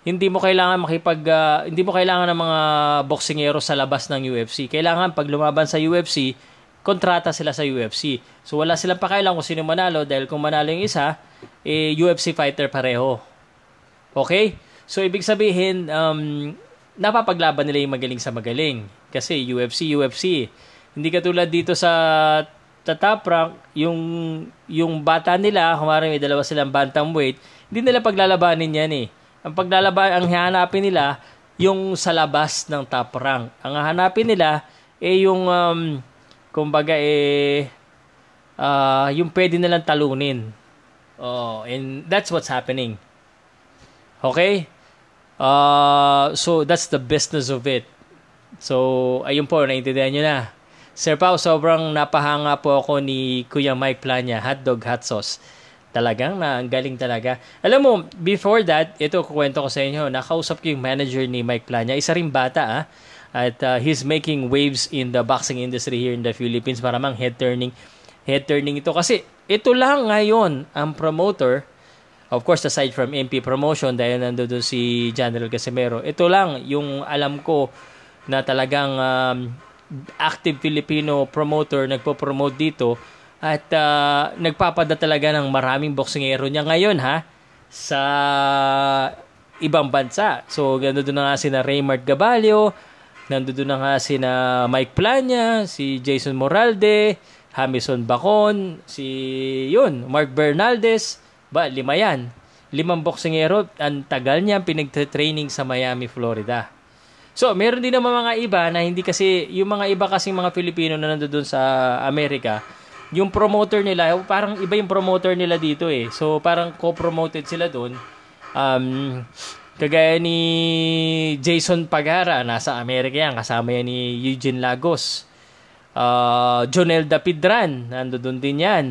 hindi mo kailangan makipag, uh, hindi mo kailangan ng mga boksingero sa labas ng UFC. Kailangan pag lumaban sa UFC, kontrata sila sa UFC. So, wala silang pakailan kung sino manalo dahil kung manalo yung isa, eh, UFC fighter pareho. Okay? So, ibig sabihin, um, napapaglaban nila yung magaling sa magaling. Kasi UFC, UFC. Hindi katulad dito sa tatap rank, yung, yung bata nila, kumari may dalawa silang bantamweight, hindi nila paglalabanin yan eh. Ang paglalaban, ang hanapin nila, yung sa labas ng top rank. Ang hanapin nila, eh yung, um, kumbaga eh, uh, yung pwede nilang talunin. Oh, and that's what's happening. Okay? Uh, so, that's the business of it. So, ayun po, naintindihan nyo na. Sir Pao, sobrang napahanga po ako ni Kuya Mike Plania, hotdog hot sauce. Talagang na, ang galing talaga. Alam mo, before that, ito kukwento ko sa inyo, nakausap ko yung manager ni Mike Plania. Isa rin bata, ah. At uh, he's making waves in the boxing industry here in the Philippines para mang head turning head turning ito kasi ito lang ngayon ang promoter, of course aside from MP promotion dahil nandoon si General Casimero, ito lang yung alam ko na talagang um, active Filipino promoter nagpo-promote dito at uh, nagpapada talaga ng maraming boksingero niya ngayon ha sa ibang bansa. So, ganoon na nga si na Raymart Gabalio, nandoon na nga si na Mike Plania, si Jason Moralde, Hamison Bacon, si yun, Mark Bernaldez, ba lima yan. Limang boksingero, ang tagal niya pinagte-training sa Miami, Florida. So, meron din naman mga iba na hindi kasi, yung mga iba kasing mga Pilipino na nandoon sa Amerika, yung promoter nila, parang iba yung promoter nila dito eh. So, parang co-promoted sila doon. Um, kagaya ni Jason Pagara, nasa Amerika yan, kasama yan ni Eugene Lagos. Uh, Jonel Dapidran, nandoon din yan.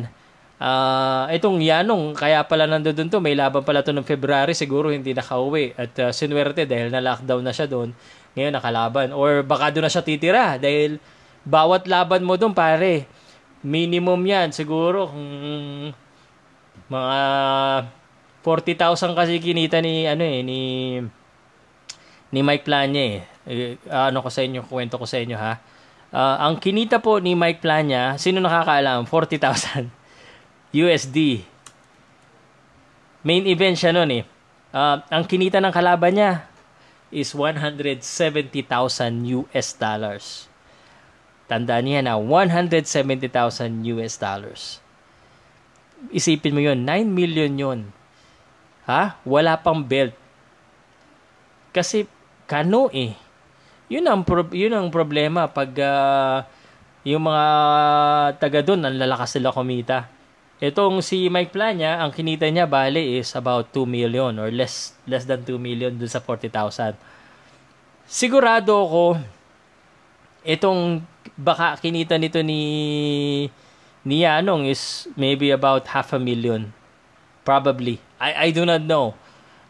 Uh, itong Yanong, kaya pala nandoon to, may laban pala to ng February, siguro hindi nakauwi. At uh, sinuwerte dahil na-lockdown na siya doon, ngayon nakalaban. Or baka doon na siya titira dahil bawat laban mo doon pare, minimum yan siguro kung mga 40,000 kasi kinita ni ano eh ni ni Mike Plania eh. eh ano ko sa inyo, kwento ko sa inyo ha. Uh, ang kinita po ni Mike Plania, sino nakakaalam? 40,000 (laughs) USD. Main event siya noon eh. Uh, ang kinita ng kalaban niya is 170,000 US dollars. Tandaan niya na 170,000 US dollars. Isipin mo yon 9 million yon Ha? Wala pang belt. Kasi kano eh. Yun ang pro- yun ang problema pag uh, yung mga taga doon ang lalakas sila kumita. Itong si Mike Plania, ang kinita niya bale is about 2 million or less less than 2 million dun sa 40,000. Sigurado ako itong baka kinita nito ni ni Yanong is maybe about half a million. Probably. I I do not know.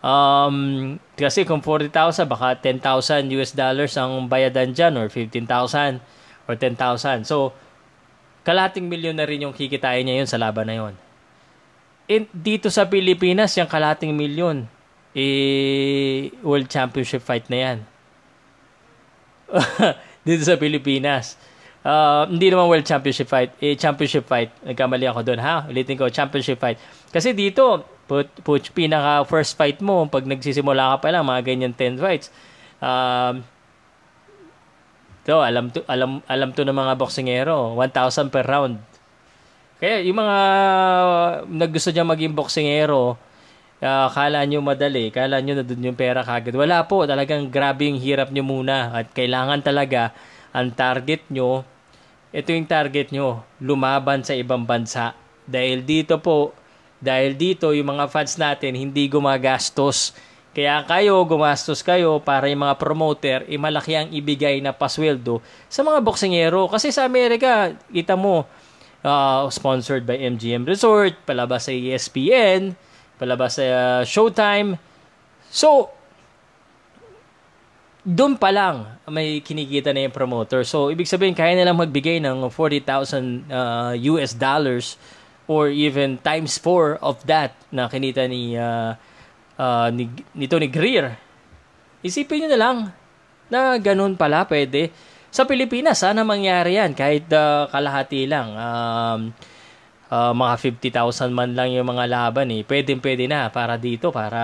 Um, kasi kung 40,000, baka 10,000 US dollars ang bayadan dyan or 15,000 or 10,000. So, kalating milyon na rin yung kikitain niya yun sa laban na yun. In, dito sa Pilipinas, yung kalating milyon, eh, World Championship fight na yan. (laughs) dito sa Pilipinas. Uh, hindi naman World Championship fight, eh, Championship fight. Nagkamali ako doon, ha? Ulitin ko, Championship fight. Kasi dito, put, put pinaka first fight mo pag nagsisimula ka pa lang mga ganyan 10 fights um to alam to alam alam to ng mga boksingero 1,000 per round kaya yung mga naggusto niya maging boksingero uh, kala nyo madali, kala nyo na doon yung pera kagad. Wala po, talagang grabe yung hirap nyo muna at kailangan talaga ang target nyo, ito yung target nyo, lumaban sa ibang bansa. Dahil dito po, dahil dito, yung mga fans natin hindi gumagastos. Kaya kayo, gumastos kayo para yung mga promoter, eh, malaki ang ibigay na pasweldo sa mga boksingero. Kasi sa Amerika, kita mo, uh, sponsored by MGM Resort, palabas sa ESPN, palabas sa uh, Showtime. So, doon pa lang may kinikita na yung promoter. So, ibig sabihin, kaya nilang magbigay ng 40,000 uh, US dollars or even times 4 of that na kinita ni, uh, uh, ni nito ni Greer. Isipin niyo na lang na ganun pala pwede. Sa Pilipinas, sana mangyari yan kahit uh, kalahati lang. Um, uh, mga 50,000 man lang yung mga laban eh. Pwede pwede na para dito, para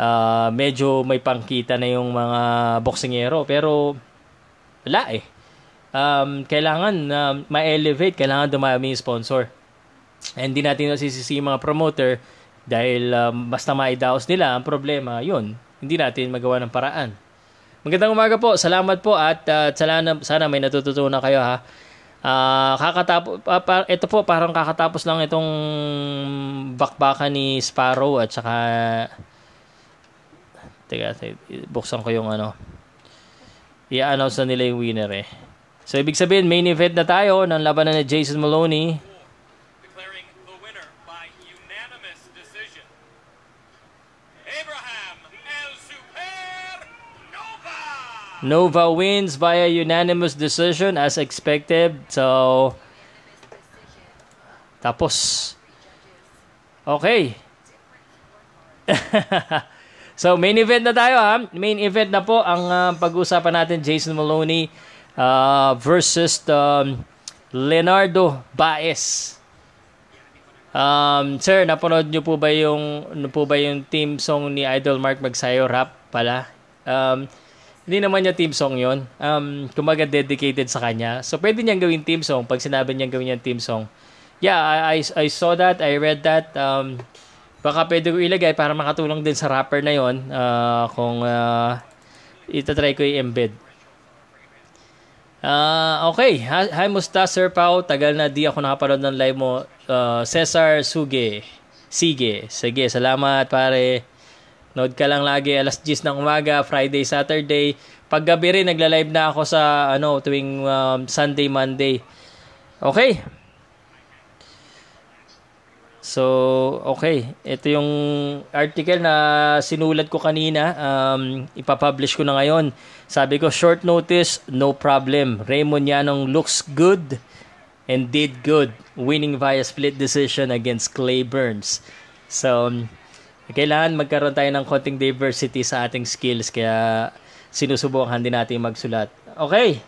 uh, medyo may pangkita na yung mga boksingero. Pero wala eh. Um, kailangan uh, ma-elevate, kailangan dumami yung sponsor. Hindi natin nasisisi mga promoter dahil um, basta maidaos nila ang problema, yun, hindi natin magawa ng paraan. Magandang umaga po. Salamat po at uh, sana, sana may natututunan kayo ha. Uh, kakatapos uh, pa, ito po parang kakatapos lang itong bakbakan ni Sparrow at saka Teka, buksan ko yung ano. I-announce na nila yung winner eh. So, ibig sabihin, main event na tayo ng labanan ni Jason Maloney Nova wins via unanimous decision as expected. So, tapos. Okay. (laughs) so, main event na tayo ha. Main event na po ang uh, pag-uusapan natin Jason Maloney uh, versus um, Leonardo Baez. Um, sir, napanood niyo po ba yung ano po ba yung team song ni Idol Mark Magsayo rap pala? Um, hindi naman niya team song yon um, kumaga dedicated sa kanya. So, pwede niyang gawin team song pag sinabi niyang gawin niyang team song. Yeah, I, I, I saw that, I read that. Um, baka pwede ko ilagay para makatulong din sa rapper na yon uh, kung uh, itatry ko i-embed. Uh, okay, hi, musta Sir Pau, tagal na di ako nakapanood ng live mo. Uh, Cesar Suge, Sige, sige, salamat pare. Nood ka lang lagi alas 10 ng umaga, Friday, Saturday. Paggabi rin nagla-live na ako sa ano tuwing um, Sunday, Monday. Okay. So, okay. Ito yung article na sinulat ko kanina. Um, ipapublish ko na ngayon. Sabi ko, short notice, no problem. Raymond Yanong looks good and did good. Winning via split decision against Clay Burns. So, kailangan magkaroon tayo ng konting diversity sa ating skills kaya sinusubukan din natin magsulat. Okay.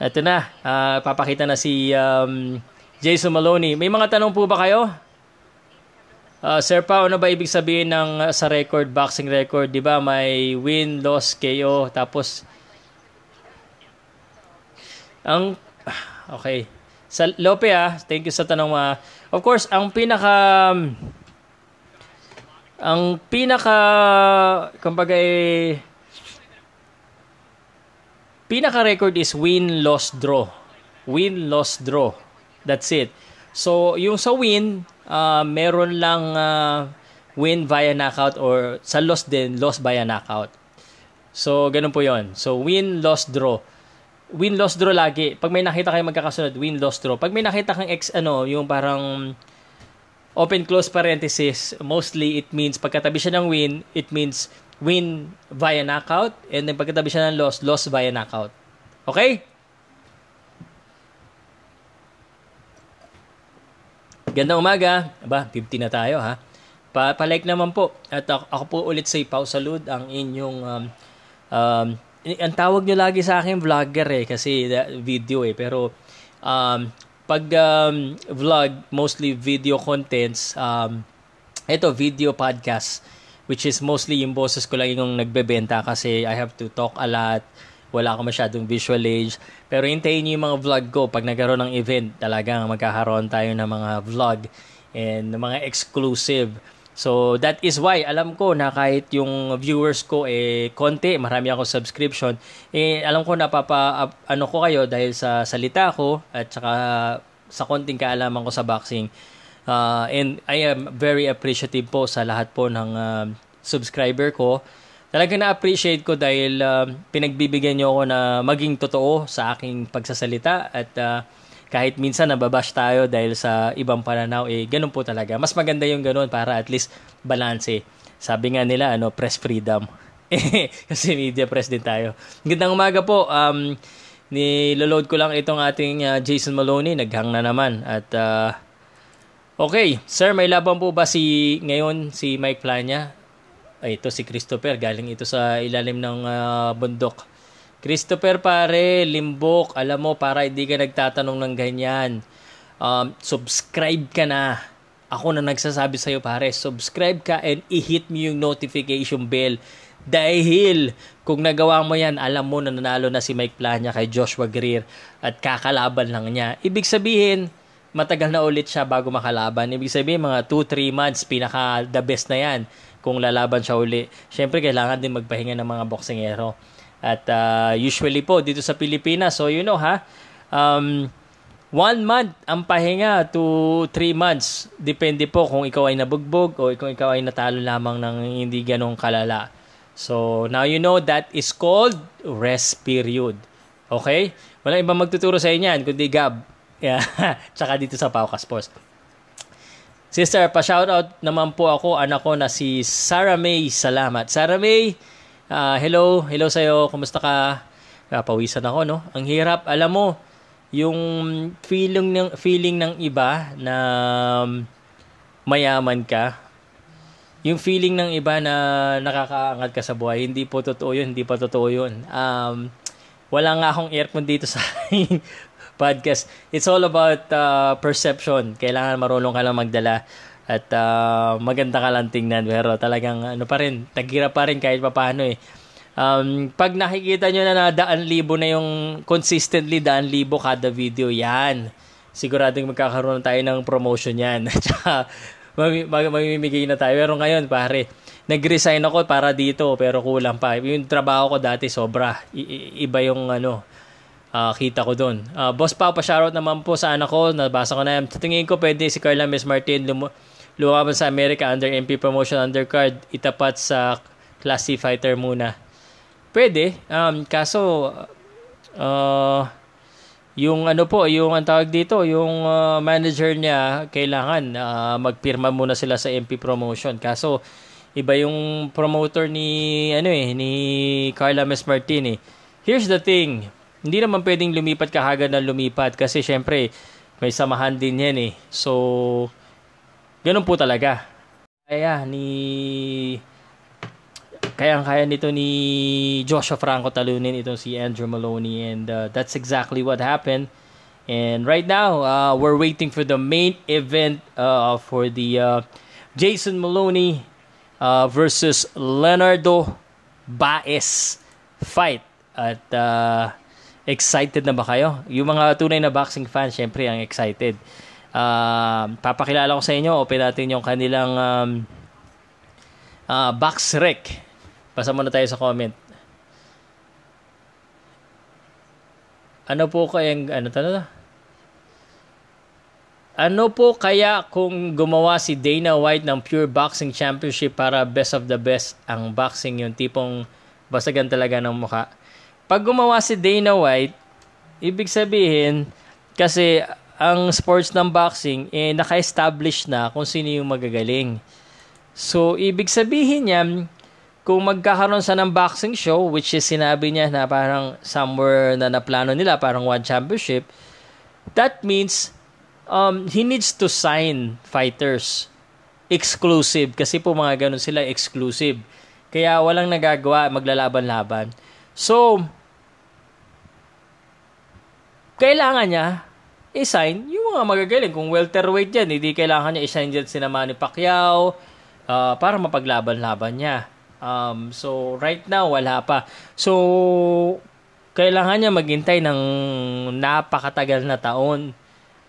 Ito na. Uh, papakita na si um, Jason Maloney. May mga tanong po ba kayo? Uh, Sir Pao, ano ba ibig sabihin ng uh, sa record, boxing record? Di ba may win, loss, KO, tapos ang okay. Sa Lope ah, thank you sa tanong. Uh, of course, ang pinaka ang pinaka kumbaga eh, pinaka record is win, loss, draw. Win, loss, draw. That's it. So, yung sa win, uh, meron lang uh, win via knockout or sa loss din, loss via knockout. So, ganun po yon So, win, loss, draw. Win, loss, draw lagi. Pag may nakita kayo magkakasunod, win, loss, draw. Pag may nakita kang ex, ano, yung parang open, close parenthesis, mostly it means pagkatabi siya ng win, it means win via knockout. And then pagkatabi siya ng loss, loss via knockout. Okay? Gandang umaga. Aba, 50 na tayo ha. Pa like naman po. At ako, po ulit si Pau Salud, ang inyong um, um, ang tawag nyo lagi sa akin vlogger eh kasi video eh pero um, pag um, vlog mostly video contents um, ito video podcast which is mostly yung boses ko lang yung nagbebenta kasi I have to talk a lot wala ako masyadong visual age. Pero hintayin niyo yung mga vlog ko. Pag nagkaroon ng event, talagang magkakaroon tayo ng mga vlog and mga exclusive. So, that is why, alam ko na kahit yung viewers ko, eh, konti, marami ako subscription, eh, alam ko napapa, ano ko kayo dahil sa salita ko at saka sa konting kaalaman ko sa boxing. Uh, and I am very appreciative po sa lahat po ng uh, subscriber ko talagang na-appreciate ko dahil uh, pinagbibigyan niyo ako na maging totoo sa aking pagsasalita at uh, kahit minsan nababash tayo dahil sa ibang pananaw, eh, ganun po talaga. Mas maganda yung ganun para at least balance. Sabi nga nila, ano, press freedom. (laughs) Kasi media press din tayo. Gandang umaga po. Um, niloload ko lang itong ating uh, Jason Maloney. Naghang na naman. At, uh, okay. Sir, may laban po ba si, ngayon, si Mike Plania? Ay, ito si Christopher. Galing ito sa ilalim ng uh, bundok. Christopher pare, limbok. Alam mo, para hindi ka nagtatanong ng ganyan. Um, subscribe ka na. Ako na nagsasabi sa'yo pare, subscribe ka and i-hit mo yung notification bell. Dahil kung nagawa mo yan, alam mo na nanalo na si Mike Plania kay Joshua Greer at kakalaban lang niya. Ibig sabihin, matagal na ulit siya bago makalaban. Ibig sabihin, mga 2-3 months, pinaka the best na yan kung lalaban siya uli. Siyempre, kailangan din magpahinga ng mga boksingero. At uh, usually po, dito sa Pilipinas, so you know ha, um, one month ang pahinga to three months. Depende po kung ikaw ay nabugbog o kung ikaw ay natalo lamang ng hindi ganong kalala. So, now you know that is called rest period. Okay? Wala ibang magtuturo sa inyo yan, kundi Gab. (laughs) Yeah. Tsaka dito sa Pauka Sports. Sister, pa-shoutout naman po ako, anak ko na si Sarah May. Salamat. Sarah May, uh, hello. Hello sa'yo. Kumusta ka? Uh, pawisan ako, no? Ang hirap. Alam mo, yung feeling ng, feeling ng iba na mayaman ka, yung feeling ng iba na nakakaangat ka sa buhay, hindi po totoo yun, hindi pa totoo yun. Um, wala nga akong aircon dito sa (laughs) podcast. It's all about uh, perception. Kailangan marunong ka lang magdala at uh, maganda ka lang tingnan pero talagang ano pa rin, tagira pa rin kahit paano eh. Um, pag nakikita nyo na na daan libo na yung consistently daan libo kada video, yan. Siguradong magkakaroon tayo ng promotion yan. (laughs) Tsaka mamimigay na tayo. Pero ngayon, pare, nag-resign ako para dito pero kulang pa. Yung trabaho ko dati sobra. I- iba yung ano, uh, kita ko doon. Uh, Boss Pao, pa-shoutout naman po sa anak ko. Nabasa ko na yan. Tingin ko, pwede si Carla Miss Martin lum- lumaban sa America under MP Promotion Undercard. Itapat sa Class C Fighter muna. Pwede. Um, kaso, uh, yung ano po, yung ang tawag dito, yung uh, manager niya, kailangan uh, magpirma muna sila sa MP Promotion. Kaso, iba yung promoter ni ano eh ni Carla Miss Martin eh. Here's the thing hindi naman pwedeng lumipat ka agad na lumipat kasi syempre may samahan din yan eh. So, ganun po talaga. kaya ni kaya kaya nito ni Joshua Franco talunin itong si Andrew Maloney and uh, that's exactly what happened. And right now, uh, we're waiting for the main event uh, for the uh, Jason Maloney uh, versus Leonardo Baez fight. At uh, excited na ba kayo? Yung mga tunay na boxing fans, syempre, ang excited. Uh, papakilala ko sa inyo, open natin yung kanilang um, uh, box rec. Basa muna tayo sa comment. Ano po kayang, ano to? Ano po kaya kung gumawa si Dana White ng Pure Boxing Championship para best of the best ang boxing yung tipong basagan talaga ng mukha? Pag gumawa si Dana White, ibig sabihin, kasi ang sports ng boxing, eh, naka-establish na kung sino yung magagaling. So, ibig sabihin niya, kung magkakaroon sa ng boxing show, which is sinabi niya na parang somewhere na naplano nila, parang one championship, that means um, he needs to sign fighters exclusive kasi po mga ganun sila exclusive. Kaya walang nagagawa, maglalaban-laban. So, kailangan niya i-sign yung mga magagaling. Kung welterweight yan, hindi kailangan niya i-sign dyan si Manny Pacquiao uh, para mapaglaban-laban niya. Um, so, right now, wala pa. So, kailangan niya maghintay ng napakatagal na taon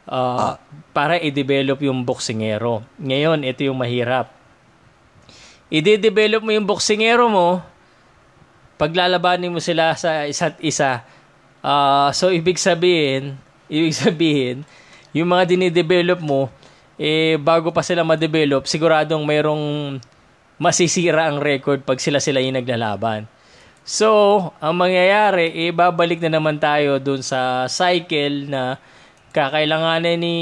uh, ah. para i-develop yung boksingero. Ngayon, ito yung mahirap. I-develop mo yung boksingero mo, paglalabanin mo sila sa isa't isa. Uh, so, ibig sabihin, ibig sabihin, yung mga dinidevelop mo, eh, bago pa sila ma-develop, siguradong mayroong masisira ang record pag sila-sila yung naglalaban. So, ang mangyayari, ibabalik na naman tayo dun sa cycle na kakailanganin ni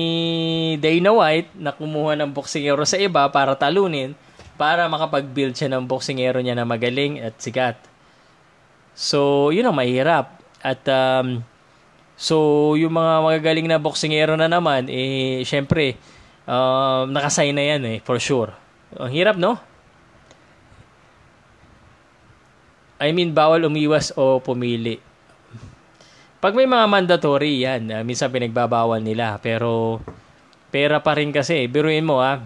Dana White na kumuha ng boksingero sa iba para talunin para makapag-build siya ng boksingero niya na magaling at sikat. So, yun ang mahirap. At um, so, yung mga magagaling na boksingero na naman, eh, syempre, um, nakasay na yan eh, for sure. Ang hirap, no? I mean, bawal umiwas o pumili. Pag may mga mandatory yan, uh, minsan pinagbabawal nila. Pero, pera pa rin kasi. Biruin mo ha, ah.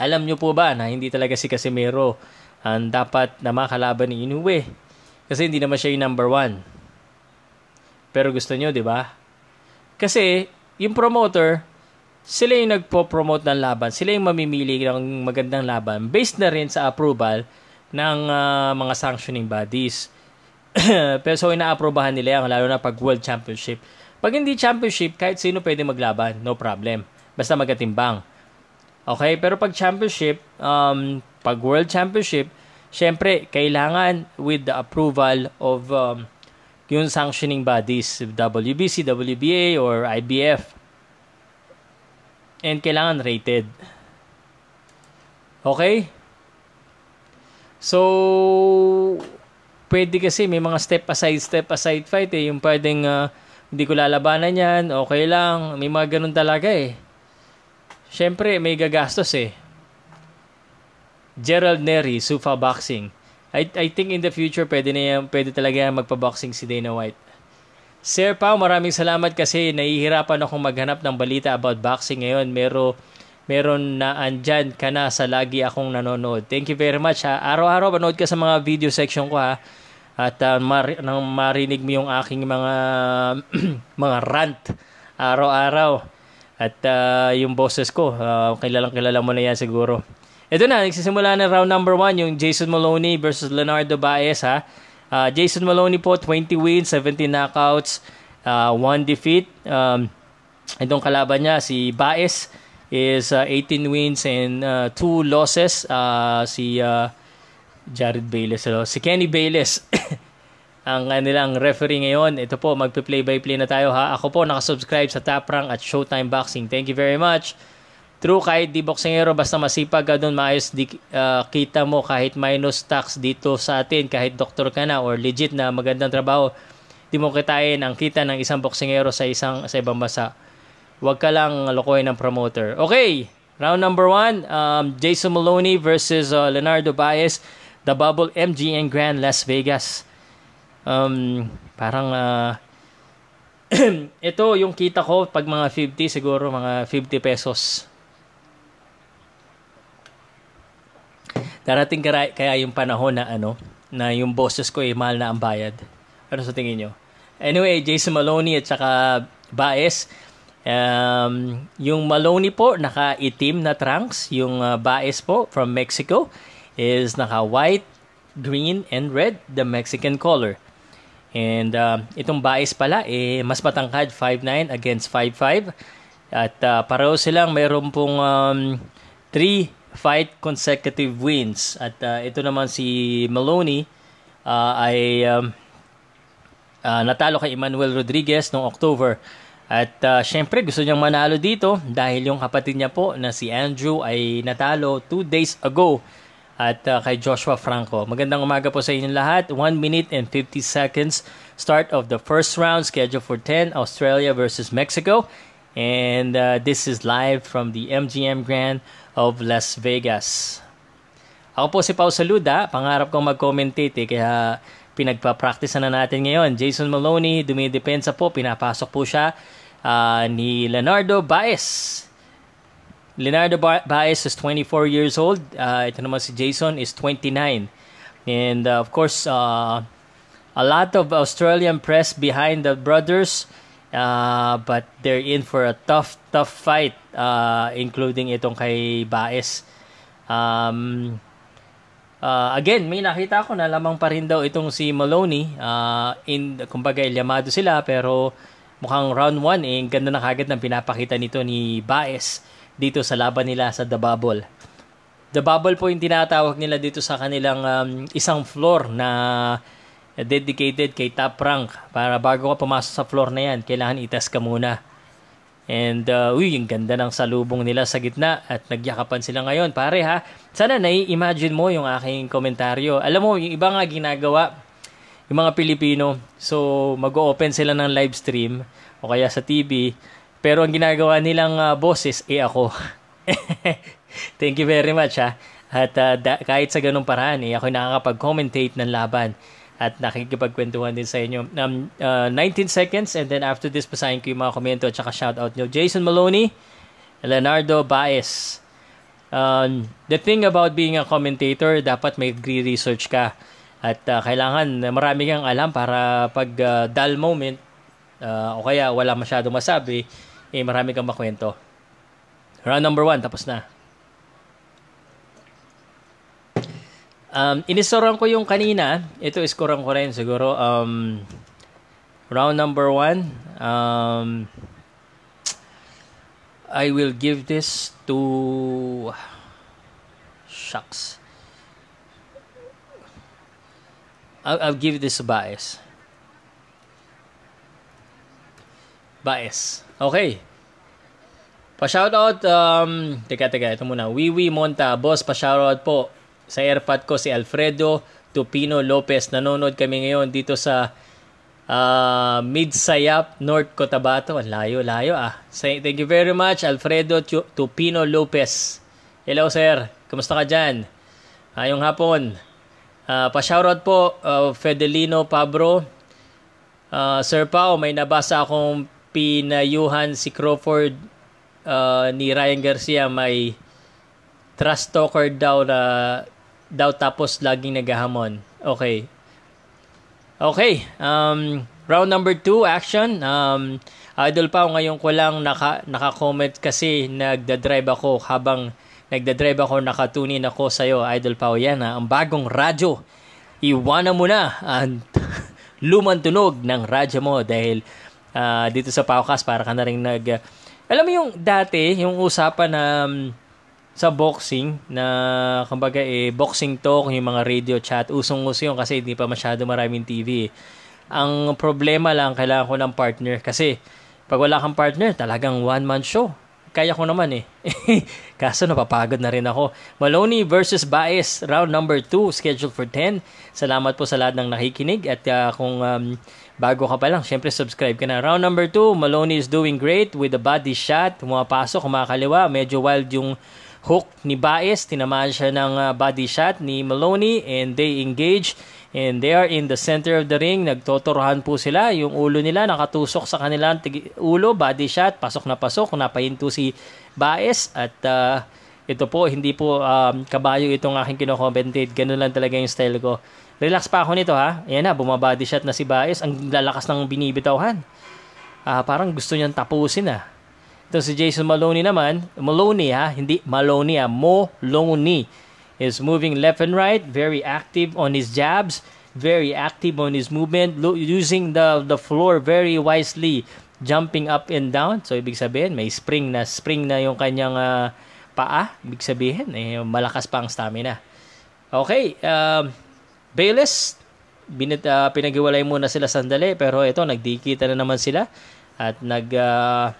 alam nyo po ba na hindi talaga si Casimiro ang dapat na makalaban ni Inoue? Kasi hindi naman siya yung number one. Pero gusto nyo, di ba? Kasi, yung promoter, sila yung nagpo-promote ng laban. Sila yung mamimili ng magandang laban based na rin sa approval ng uh, mga sanctioning bodies. (clears throat) Pero so inaaprobahan nila yan, lalo na pag World Championship. Pag hindi championship, kahit sino pwede maglaban, no problem. Basta magkatimbang. Okay, pero pag championship, um, pag World Championship, syempre, kailangan with the approval of um, yung sanctioning bodies, WBC, WBA, or IBF. And kailangan rated. Okay? So, pwede kasi may mga step aside, step aside fight eh. Yung pwedeng uh, hindi ko lalabanan yan, okay lang. May mga ganun talaga eh. Siyempre, may gagastos eh. Gerald Neri, Sufa Boxing. I, I think in the future, pwede, na yan, pwede talaga magpa-boxing si Dana White. Sir Pao, maraming salamat kasi nahihirapan akong maghanap ng balita about boxing ngayon. Meron meron na andyan ka na sa lagi akong nanonood. Thank you very much ha. Araw-araw manood ka sa mga video section ko ha. At uh, mar- nang marinig mo yung aking mga (clears throat) mga rant araw-araw. At uh, yung bosses ko, uh, kilalang kilala mo na yan siguro. Ito na, nagsisimula na round number 1, yung Jason Maloney versus Leonardo Baez ha. Uh, Jason Maloney po, 20 wins, 17 knockouts, uh, 1 defeat. Um, itong kalaban niya, si Baez, is uh, 18 wins and uh, 2 losses. Uh, si uh, Jared Bayless. So, si Kenny Bayless (coughs) ang kanilang referee ngayon. Ito po, magpe-play-by-play na tayo ha. Ako po nakasubscribe sa Top Rank at Showtime Boxing. Thank you very much. True, kahit di boksingero, basta masipag ka doon, maayos di, uh, kita mo kahit minus tax dito sa atin, kahit doktor ka na or legit na magandang trabaho, di mo kitain ang kita ng isang boksingero sa isang sa ibang bansa. Huwag ka lang lokohin ng promoter. Okay, Round number one, um, Jason Maloney versus uh, Leonardo Baez, the Bubble MGM Grand Las Vegas. Um, parang uh, (clears throat) ito yung kita ko pag mga 50 siguro mga 50 pesos. Darating kaya, kaya yung panahon na ano na yung bosses ko ay mahal na ang bayad. Ano sa tingin nyo? Anyway, Jason Maloney at saka Baez Um, yung Maloney po, naka-itim na trunks. Yung uh, Baez po, from Mexico, is naka-white, green, and red, the Mexican color. And uh, itong Baez pala, eh, mas matangkad, 5'9 against 5'5. At uh, pareho silang mayroon pong um, 3 fight consecutive wins. At uh, ito naman si Maloney uh, ay um, uh, natalo kay Emmanuel Rodriguez noong October at uh, syempre gusto niyang manalo dito dahil yung kapatid niya po na si Andrew ay natalo 2 days ago at uh, kay Joshua Franco. Magandang umaga po sa inyong lahat. 1 minute and 50 seconds start of the first round scheduled for 10 Australia versus Mexico. And uh, this is live from the MGM Grand of Las Vegas. Ako po si Pau Saluda. Pangarap kong mag-commentate eh, kaya pinagpa-practice na natin ngayon. Jason Maloney, dumidepensa po, pinapasok po siya uh, ni Leonardo Baez. Leonardo ba- Baez is 24 years old. Uh, ito naman si Jason is 29. And uh, of course, uh, a lot of Australian press behind the brothers. Uh, but they're in for a tough, tough fight, uh, including itong kay Baez. Um, uh, again, may nakita ko na lamang pa rin daw itong si Maloney. Uh, in, kumbaga, ilyamado sila, pero mukhang round 1 eh, ganda na kagad ng pinapakita nito ni Baez dito sa laban nila sa The Bubble. The Bubble po yung tinatawag nila dito sa kanilang um, isang floor na dedicated kay top rank. Para bago ka pumasok sa floor na yan, kailangan itest ka muna. And, uh, uy, yung ganda ng salubong nila sa gitna at nagyakapan sila ngayon. Pare ha, sana nai-imagine mo yung aking komentaryo. Alam mo, yung iba nga ginagawa, yung mga Pilipino, so mag-open sila ng live stream o kaya sa TV, pero ang ginagawa nilang uh, bosses, eh ako. (laughs) Thank you very much ha. At uh, da- kahit sa ganung paraan, eh, ako nakakapag-commentate ng laban at nakikipagkwentuhan din sa inyo. Um, uh, 19 seconds and then after this, basahin ko yung mga komento at saka shoutout nyo. Jason Maloney, Leonardo Baez. Um, the thing about being a commentator, dapat may research ka at uh, kailangan marami kang alam para pag uh, dull moment uh, o kaya wala masyado masabi, eh marami kang makwento. Round number one, tapos na. Um, inistoran ko yung kanina. Ito, iskoran ko rin siguro. Um, round number one. Um, I will give this to... Shucks. I'll, I'll give this a bias. Bias. Okay. Pa-shoutout, um, teka, teka, ito muna. Wiwi Monta, boss, pa-shoutout po sa airpod ko si Alfredo Tupino Lopez. Nanonood kami ngayon dito sa uh, Midsayap, North Cotabato. Layo, layo ah. Say, thank you very much, Alfredo Tupino Lopez. Hello, sir. Kamusta ka dyan? Ayong hapon. Uh, pa-shoutout po, uh, Fedelino Pabro. Uh, Sir Pao, may nabasa akong pinayuhan si Crawford uh, ni Ryan Garcia may trust talker daw na daw tapos laging naghahamon. Okay. Okay. Um, round number 2, action. Um, Idol pa ngayon ko lang naka, naka-comment kasi nagda-drive ako habang Nagdadrive ako, nakatunin ako sa'yo, Idol Pao. Yan ha, ang bagong radyo. Iwanan mo na ang (laughs) lumang tunog ng radyo mo dahil uh, dito sa Paukas para ka na rin nag... Uh, alam mo yung dati, yung usapan na um, sa boxing na kumbaga eh boxing talk, yung mga radio chat, usong-uso yun kasi hindi pa masyado maraming TV. Ang problema lang, kailangan ko ng partner kasi pag wala kang partner, talagang one-man show kaya ko naman eh. (laughs) Kaso napapagod na rin ako. Maloney versus Baez, round number 2, scheduled for 10. Salamat po sa lahat ng nakikinig at uh, kung um, bago ka pa lang, syempre subscribe ka na. Round number 2, Maloney is doing great with the body shot. Pumapasok, kumakaliwa. Medyo wild yung hook ni Baez. Tinamaan siya ng uh, body shot ni Maloney and they engage And they are in the center of the ring. Nagtotorohan po sila. Yung ulo nila nakatusok sa kanilang ulo. Body shot. Pasok na pasok. Napahinto si Baez. At uh, ito po, hindi po um, kabayo itong aking kinokommentate. Ganun lang talaga yung style ko. Relax pa ako nito ha. Ayan na, bumabody shot na si Baez. Ang lalakas ng binibitawhan. Uh, parang gusto niyang tapusin ah. Ito si Jason Maloney naman. Maloney ha, hindi Maloney ha. Maloney is moving left and right, very active on his jabs, very active on his movement, using the the floor very wisely, jumping up and down. So ibig sabihin, may spring na spring na yung kanyang uh, paa. Ibig sabihin, eh, malakas pa ang stamina. Okay, um, Bayless, binit, uh, pinag-iwalay muna sila sandali pero ito nagdikita na naman sila at nag uh,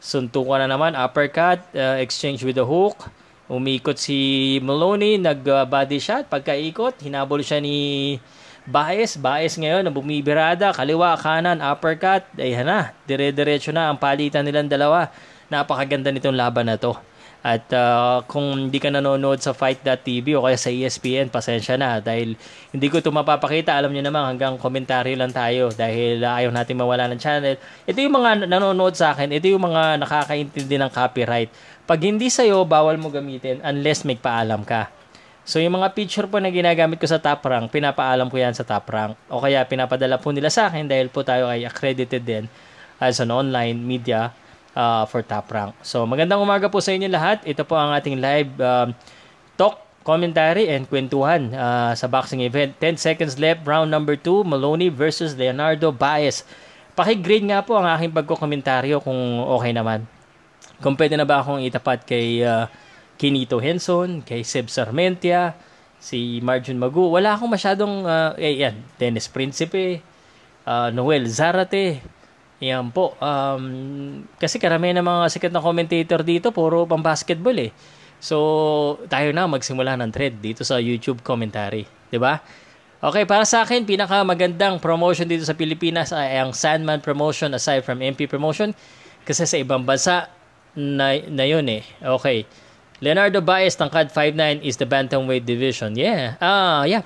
suntukan na naman uppercut uh, exchange with the hook Umikot si Maloney, nag-body shot. Pagkaikot, hinabol siya ni Baez. Baez ngayon, na bumibirada, kaliwa, kanan, uppercut. Ayan na, dire-diretso na ang palitan nilang dalawa. Napakaganda nitong laban na to. At uh, kung hindi ka nanonood sa Fight.tv o kaya sa ESPN, pasensya na dahil hindi ko ito mapapakita. Alam niyo naman hanggang komentaryo lang tayo dahil uh, ayaw natin mawala ng channel. Ito yung mga nanonood sa akin, ito yung mga nakakaintindi ng copyright. Pag hindi sa'yo, bawal mo gamitin unless may paalam ka. So yung mga picture po na ginagamit ko sa top rank, pinapaalam ko yan sa top rank. O kaya pinapadala po nila sa akin dahil po tayo ay accredited din as an online media uh, for Top Rank. So magandang umaga po sa inyo lahat. Ito po ang ating live um, talk, commentary, and kwentuhan uh, sa boxing event. 10 seconds left, round number 2, Maloney versus Leonardo Baez. Paki-grade nga po ang aking pagkokomentaryo kung okay naman. Kung pwede na ba akong itapat kay uh, Kinito Henson, kay Seb Sarmentia, si Marjun Magu. Wala akong masyadong, uh, eh, yan, Dennis Principe, uh, Noel Zarate, yan po. Um, kasi karamihan ng mga sikat na commentator dito, puro pang basketball eh. So, tayo na magsimula ng thread dito sa YouTube commentary. ba? Diba? Okay, para sa akin, pinakamagandang promotion dito sa Pilipinas ay ang Sandman promotion aside from MP promotion. Kasi sa ibang bansa, na, na yun eh. Okay. Leonardo Baez, tangkad 5'9", is the bantamweight division. Yeah. Ah, yeah.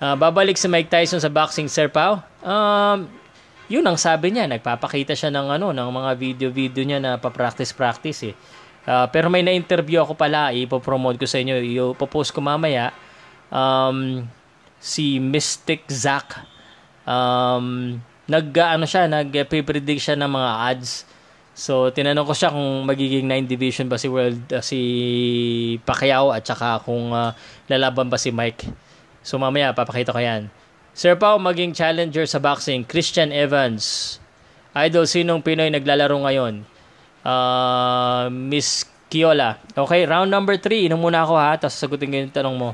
Uh, babalik si Mike Tyson sa boxing, Sir Pao. Um, yun ang sabi niya, nagpapakita siya ng ano, ng mga video-video niya na pa-practice-practice eh. Uh, pero may na-interview ako pala, ipopromote ko sa inyo, ipopost ko mamaya. Um, si Mystic Zack, um, nag, ano siya, nag-predict siya ng mga ads. So, tinanong ko siya kung magiging 9 division ba si World, uh, si Pacquiao at saka kung uh, lalaban ba si Mike. So, mamaya, papakita ko yan. Sir Pao maging challenger sa boxing, Christian Evans. Idol, sinong Pinoy naglalaro ngayon? Uh, Miss Kiola. Okay, round number 3. Inom muna ako ha, tapos sagutin ko yung tanong mo.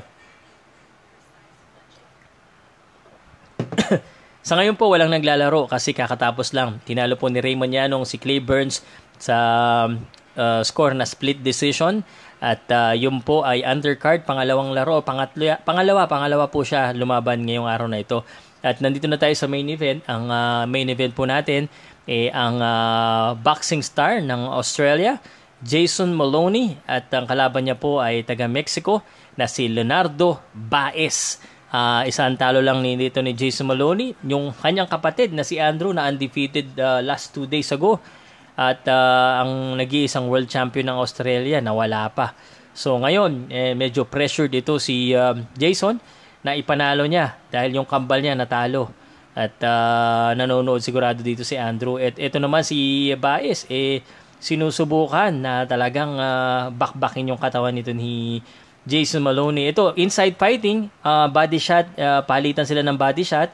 (coughs) sa ngayon po, walang naglalaro kasi kakatapos lang. Tinalo po ni Raymond Yanong si Clay Burns sa uh, score na split decision. At uh, yun po ay undercard, pangalawang laro, pangatlo, pangalawa, pangalawa po siya lumaban ngayong araw na ito. At nandito na tayo sa main event. Ang uh, main event po natin eh, ang uh, boxing star ng Australia, Jason Maloney. At ang kalaban niya po ay taga Mexico na si Leonardo Baez. Uh, isang talo lang ni dito ni Jason Maloney. Yung kanyang kapatid na si Andrew na undefeated uh, last two days ago at uh, ang nag-iisang world champion ng Australia nawala pa. So ngayon, eh, medyo pressured ito si uh, Jason na ipanalo niya dahil yung kambal niya natalo. At uh, nanonood sigurado dito si Andrew. At ito naman si Baez, eh, sinusubukan na talagang uh, bakbakin yung katawan nito ni Jason Maloney. Ito, inside fighting, uh, body shot, uh, palitan sila ng body shot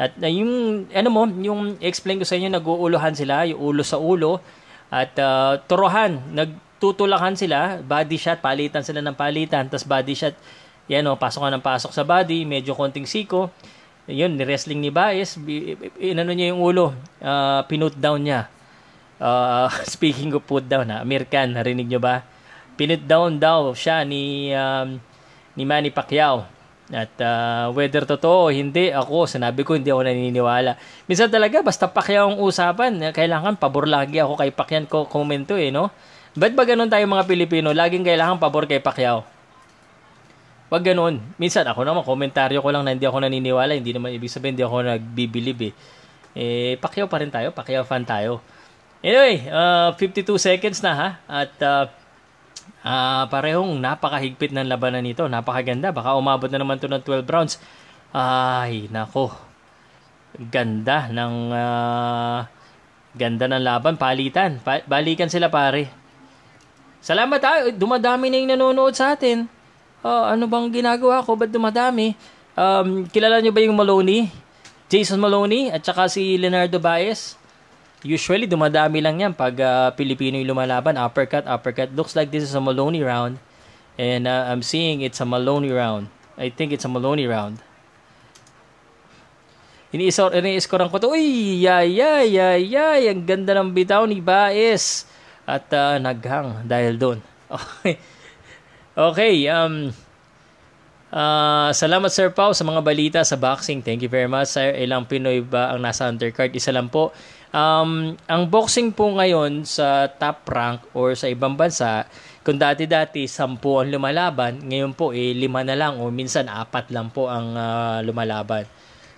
at uh, yung, ano mo, yung explain ko sa inyo, nag-uuluhan sila, yung ulo sa ulo, at uh, turuhan, nagtutulakan sila, body shot, palitan sila ng palitan, tapos body shot, yan o, pasok ng pasok sa body, medyo konting siko, yun, ni wrestling ni Baez, inano niya yung ulo, uh, pinote down niya. Uh, (laughs) speaking of put down, ha, American, narinig nyo ba? Pinit down daw siya ni, um, ni Manny Pacquiao. At uh, whether totoo hindi, ako, sinabi ko, hindi ako naniniwala. Minsan talaga, basta Pacquiao ang usapan, kailangan pabor lagi ako kay Pacquiao ko komento eh, no? Ba't ba ganun tayo mga Pilipino? Laging kailangan pabor kay Pacquiao. Wag ganun. Minsan ako naman, komentaryo ko lang na hindi ako naniniwala. Hindi naman ibig sabihin hindi ako nagbibilib eh. Eh, Pacquiao pa rin tayo. Pacquiao fan tayo. Anyway, uh, 52 seconds na ha. At uh, uh, parehong napakahigpit ng labanan nito. Napakaganda. Baka umabot na naman to ng 12 rounds. Ay, nako. Ganda ng uh, ganda ng laban. Palitan. Pa- balikan sila pare. Salamat ha. Dumadami na yung nanonood sa atin uh, ano bang ginagawa ko? Ba't dumadami? Um, kilala nyo ba yung Maloney? Jason Maloney at saka si Leonardo Baez? Usually, dumadami lang yan pag uh, Pilipino yung lumalaban. Uppercut, uppercut. Looks like this is a Maloney round. And uh, I'm seeing it's a Maloney round. I think it's a Maloney round. Ini-score ko to. Uy, yay, yay, yay, yay. Ang ganda ng bitaw ni Baez. At uh, naghang dahil doon. (laughs) Okay. Okay, um, uh, salamat Sir Pau sa mga balita sa boxing. Thank you very much. Sir, ilang Pinoy ba ang nasa undercard? Isa lang po. Um, ang boxing po ngayon sa top rank or sa ibang bansa, kung dati-dati sampu ang lumalaban, ngayon po eh lima na lang o minsan apat lang po ang uh, lumalaban.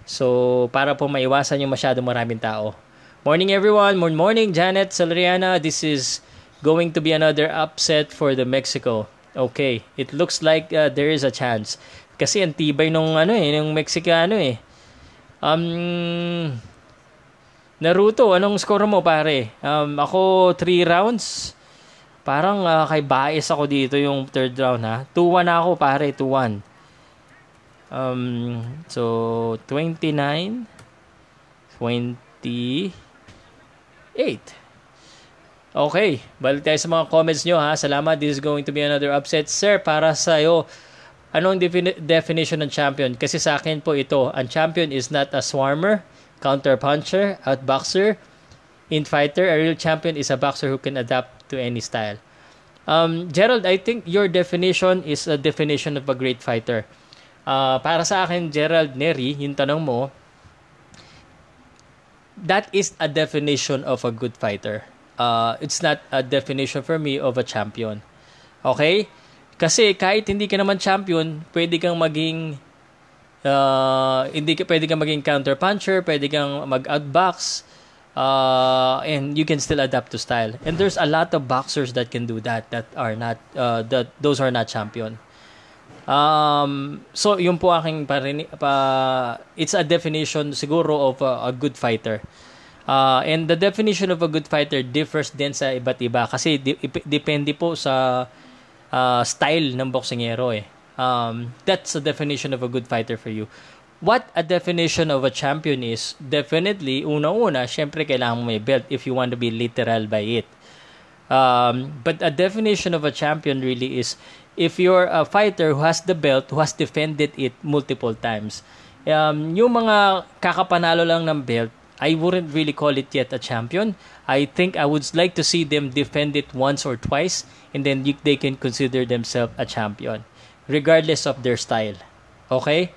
So, para po maiwasan yung masyado maraming tao. Morning everyone. Morning, morning Janet Salriana. This is going to be another upset for the Mexico. Okay, it looks like uh, there is a chance. Kasi ang tibay nung ano eh, nung Mexicano eh. Um, Naruto, anong score mo pare? Um, ako 3 rounds. Parang uh, kay bias ako dito yung third round ha. 2-1 na ako pare, 2-1. Um, so 29 28 Okay, balik tayo sa mga comments nyo ha. Salamat. This is going to be another upset. Sir, para sa iyo, anong defini- definition ng champion? Kasi sa akin po ito, ang champion is not a swarmer, counter puncher, outboxer, in fighter. A real champion is a boxer who can adapt to any style. Um, Gerald, I think your definition is a definition of a great fighter. Uh, para sa akin, Gerald Neri, yung tanong mo, that is a definition of a good fighter uh, it's not a definition for me of a champion. Okay? Kasi kahit hindi ka naman champion, pwede kang maging uh, hindi ka pwede kang maging counter puncher, pwede kang mag-outbox uh, and you can still adapt to style. And there's a lot of boxers that can do that that are not uh, that those are not champion. Um, so yun po aking parini, pa it's a definition siguro of a, a good fighter. Uh, and the definition of a good fighter differs din sa iba't iba kasi di- depende po sa uh, style ng boksingero eh. Um, that's the definition of a good fighter for you. What a definition of a champion is, definitely, una-una, syempre kailangan mo may belt if you want to be literal by it. Um, but a definition of a champion really is if you're a fighter who has the belt, who has defended it multiple times. Um, yung mga kakapanalo lang ng belt, I wouldn't really call it yet a champion. I think I would like to see them defend it once or twice, and then you, they can consider themselves a champion, regardless of their style. Okay?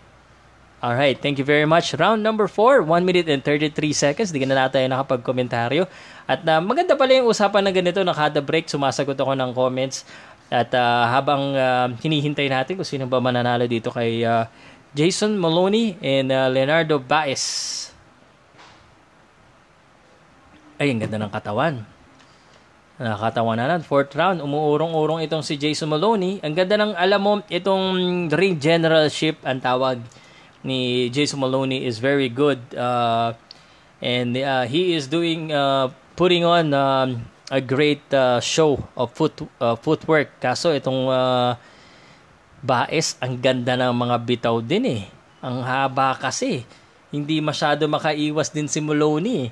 Alright, thank you very much. Round number 4, 1 minute and 33 seconds. Di ka na tayo nakapag-komentaryo. At uh, maganda pala yung usapan na ganito. Nakada break, sumasagot ako ng comments. At uh, habang uh, hinihintay natin kung sino ba mananalo dito kay uh, Jason Maloney and uh, Leonardo Baez. Ay, ang ganda ng katawan. Nakakatawa na lang. Fourth round, umuurong-urong itong si Jason Maloney. Ang ganda ng, alam mo, itong ring generalship, ang tawag ni Jason Maloney is very good. Uh, and uh, he is doing, uh, putting on um, a great uh, show of foot, uh, footwork. Kaso itong uh, Baes, ang ganda ng mga bitaw din eh. Ang haba kasi. Hindi masyado makaiwas din si Maloney eh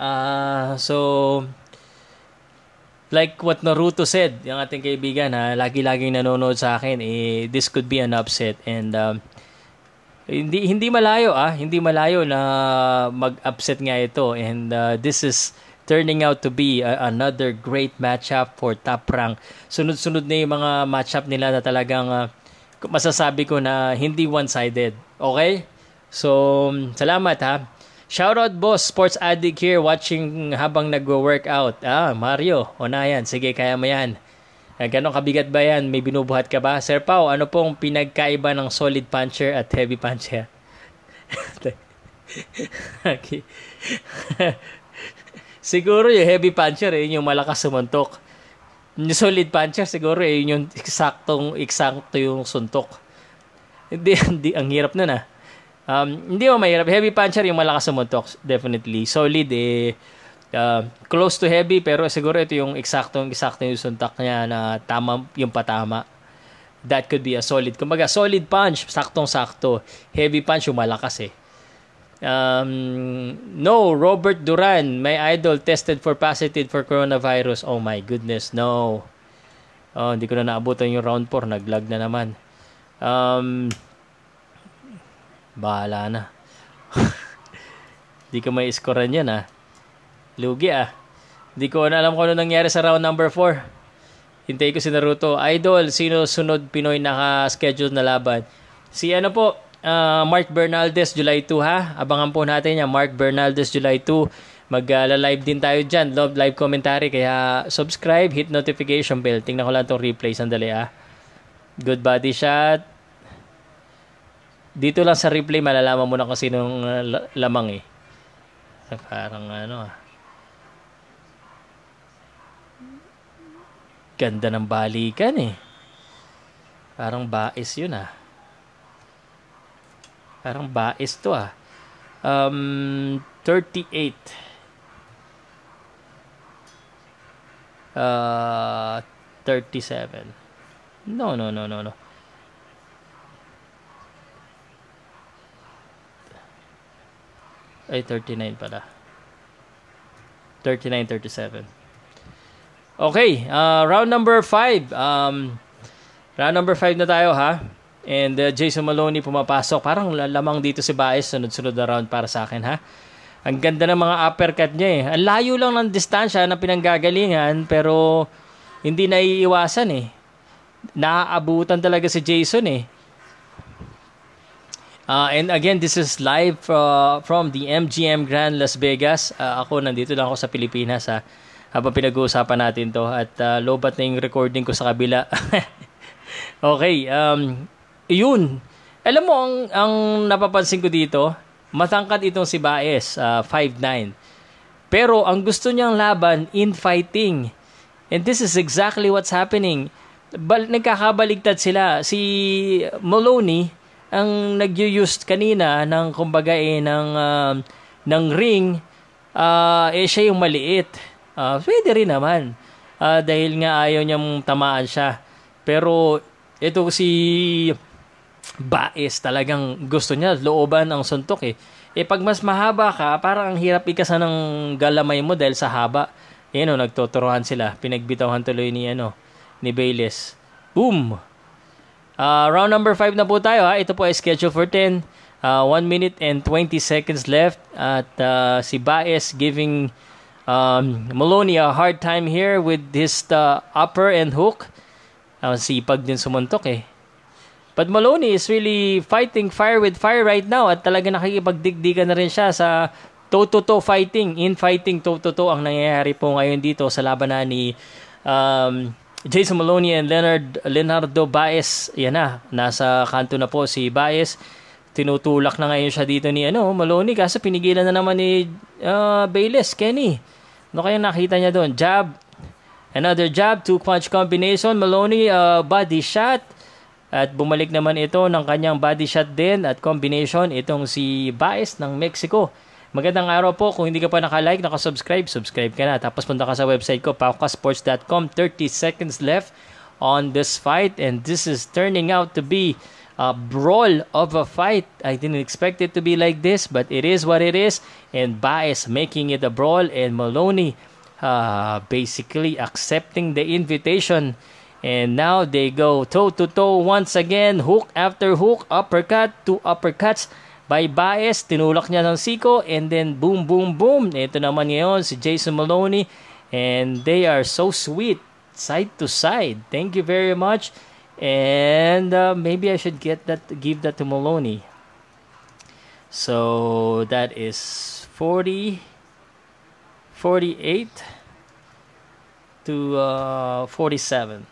Uh, so, like what Naruto said, yung ating kaibigan ha, lagi-laging nanonood sa akin, eh, this could be an upset. And um, hindi hindi malayo ah, hindi malayo na mag-upset nga ito. And uh, this is turning out to be a- another great matchup for top rank. Sunod-sunod na yung mga matchup nila na talagang uh, masasabi ko na hindi one-sided. Okay? So, salamat ha. Shoutout boss, Sports Addict here watching habang nagwo-workout. Ah, Mario, o na yan. Sige, kaya mo yan. Ganon kabigat ba yan? May binubuhat ka ba? Sir Pau, ano pong pinagkaiba ng solid puncher at heavy puncher? (laughs) okay. (laughs) siguro yung heavy puncher, eh, yung malakas sumuntok. Yung solid puncher, siguro eh, yung eksaktong, eksakto yung suntok. Hindi, (laughs) hindi, ang hirap nun ah. Um, hindi mo mahirap. Heavy puncher yung malakas sumuntok. Definitely. Solid eh. Uh, close to heavy pero siguro ito yung eksaktong eksakto yung suntak niya na tama yung patama. That could be a solid. Kumbaga, solid punch, saktong-sakto. Heavy punch yung malakas eh. Um, no, Robert Duran, my idol, tested for positive for coronavirus. Oh my goodness, no. Oh, hindi ko na naabutan yung round 4. Naglag na naman. Um, Bahala na. (laughs) Di ko may iskoran yan ah. Lugi ah. Di ko na alam kung ano nangyari sa round number 4. Hintay ko si Naruto. Idol, sino sunod Pinoy naka-schedule na laban? Si ano po, uh, Mark Bernaldez, July 2 ha. Abangan po natin yan. Mark Bernaldez, July 2. Mag-live uh, din tayo dyan. Love live commentary. Kaya subscribe, hit notification bell. Tingnan ko lang itong replay. Sandali ah. Good body shot. Dito lang sa replay malalaman mo na kung sinong uh, lamang eh. Parang ano ah. Ganda ng balikan eh. Parang bais yun ah. Parang bais to ah. Um, 38. Uh, 37. No, no, no, no, no. Ay, 39 pala. 39-37. Okay, uh, round number 5. Um, round number 5 na tayo ha. And uh, Jason Maloney pumapasok. Parang lamang dito si Baez. Sunod-sunod na round para sa akin ha. Ang ganda ng mga uppercut niya eh. Ang layo lang ng distansya na pinanggagalingan pero hindi naiiwasan eh. Naaabutan talaga si Jason eh. Uh, and again, this is live uh, from the MGM Grand Las Vegas. Uh, ako, nandito lang ako sa Pilipinas ha, habang pinag-uusapan natin to. At uh, lobat na yung recording ko sa kabila. (laughs) okay, um, yun. Alam mo, ang, ang napapansin ko dito, matangkad itong si Baez, uh, 5'9". Pero ang gusto niyang laban, in fighting. And this is exactly what's happening. Bal- nagkakabaligtad sila. Si Maloney, ang nag-use kanina ng kumbaga eh, ng, uh, ng ring, uh, eh siya yung maliit. Uh, pwede rin naman. Uh, dahil nga ayaw niyang tamaan siya. Pero ito si Baez talagang gusto niya, looban ang suntok eh. Eh pag mas mahaba ka, parang ang hirap ikasa ng galamay mo dahil sa haba. Eh no, nagtuturuan sila. Pinagbitawan tuloy ni ano, ni Bayless. Boom! Uh, round number 5 na po tayo ha. Ito po ay schedule for 10. Uh, 1 minute and 20 seconds left. At uh, si Baez giving um, Maloney a hard time here with his uh, upper and hook. Uh, sipag din sumuntok eh. But Maloney is really fighting fire with fire right now at talaga nakikipagdigdigan na rin siya sa toe-to-toe fighting. In fighting toe-to-toe ang nangyayari po ngayon dito sa labanan ni um, Jason Maloney and Leonard Leonardo Baez. Yan na, nasa kanto na po si Baez. Tinutulak na ngayon siya dito ni ano, Maloney kasi pinigilan na naman ni uh, Bayless, Kenny. Ano kaya nakita niya doon? Jab. Another jab, two punch combination. Maloney uh, body shot. At bumalik naman ito ng kanyang body shot din at combination itong si Baez ng Mexico. Magandang araw po. Kung hindi ka pa naka-like, naka-subscribe, subscribe ka na. Tapos punta ka sa website ko, paukasports.com. 30 seconds left on this fight. And this is turning out to be a brawl of a fight. I didn't expect it to be like this, but it is what it is. And Baez making it a brawl. And Maloney uh, basically accepting the invitation. And now they go toe to toe once again, hook after hook, uppercut, two uppercuts by Baez, tinulak niya ng Siko, and then boom, boom, boom. Ito naman ngayon si Jason Maloney, and they are so sweet, side to side. Thank you very much. And uh, maybe I should get that, give that to Maloney. So that is 40, 48 to uh, 47.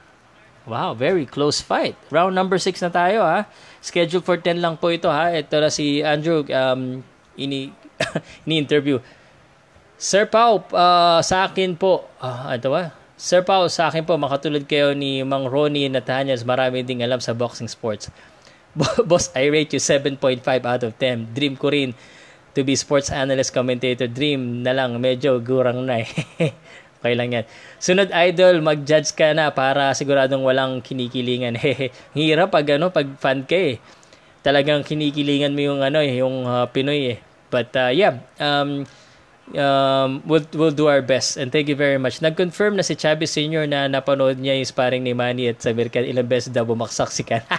Wow, very close fight. Round number 6 na tayo ha. Schedule for 10 lang po ito ha. Ito na si Andrew um, ini (laughs) ini-interview. Sir Pau, uh, sa akin po, uh, ito ba? Sir Pau, sa akin po, makatulad kayo ni Mang Ronnie Natanyas, marami ding alam sa boxing sports. (laughs) Boss, I rate you 7.5 out of 10. Dream ko rin to be sports analyst commentator. Dream na lang, medyo gurang na eh. (laughs) Okay lang yan. Sunod idol, mag-judge ka na para siguradong walang kinikilingan. (laughs) Hirap pag ano, pag fan ka eh. Talagang kinikilingan mo yung ano eh, yung uh, Pinoy eh. But uh, yeah, um, um, we'll, we'll do our best. And thank you very much. Nag-confirm na si Chavez Sr. na napanood niya yung sparring ni Manny at sa American. Ilang beses daw bumaksak si Kan. (laughs)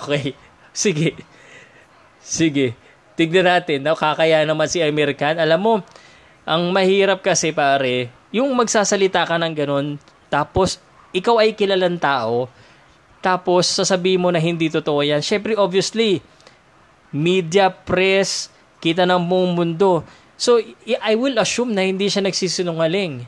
okay. Sige. Sige. Tignan natin. Nakakaya naman si American. Alam mo, ang mahirap kasi pare, yung magsasalita ka ng ganun, tapos ikaw ay kilalang tao, tapos sasabihin mo na hindi totoo yan. Syempre, obviously, media, press, kita ng buong mundo. So, I will assume na hindi siya nagsisinungaling.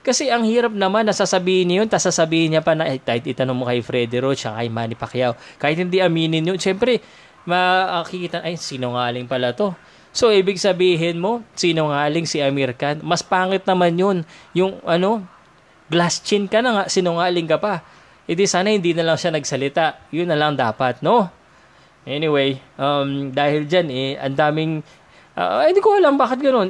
Kasi ang hirap naman na sasabihin niya yun, tapos sasabihin niya pa na, eh, kahit itanong mo kay Freddy Roach, kay Manny Pacquiao, kahit hindi aminin yun, syempre, makikita, ay, sinungaling pala to. So, ibig sabihin mo, sinungaling si Amir Khan. Mas pangit naman yun. Yung, ano, glass chin ka na nga, sinungaling ka pa. E sana hindi na lang siya nagsalita. Yun na lang dapat, no? Anyway, um, dahil dyan, eh, ang daming, uh, hindi ko alam bakit ganoon.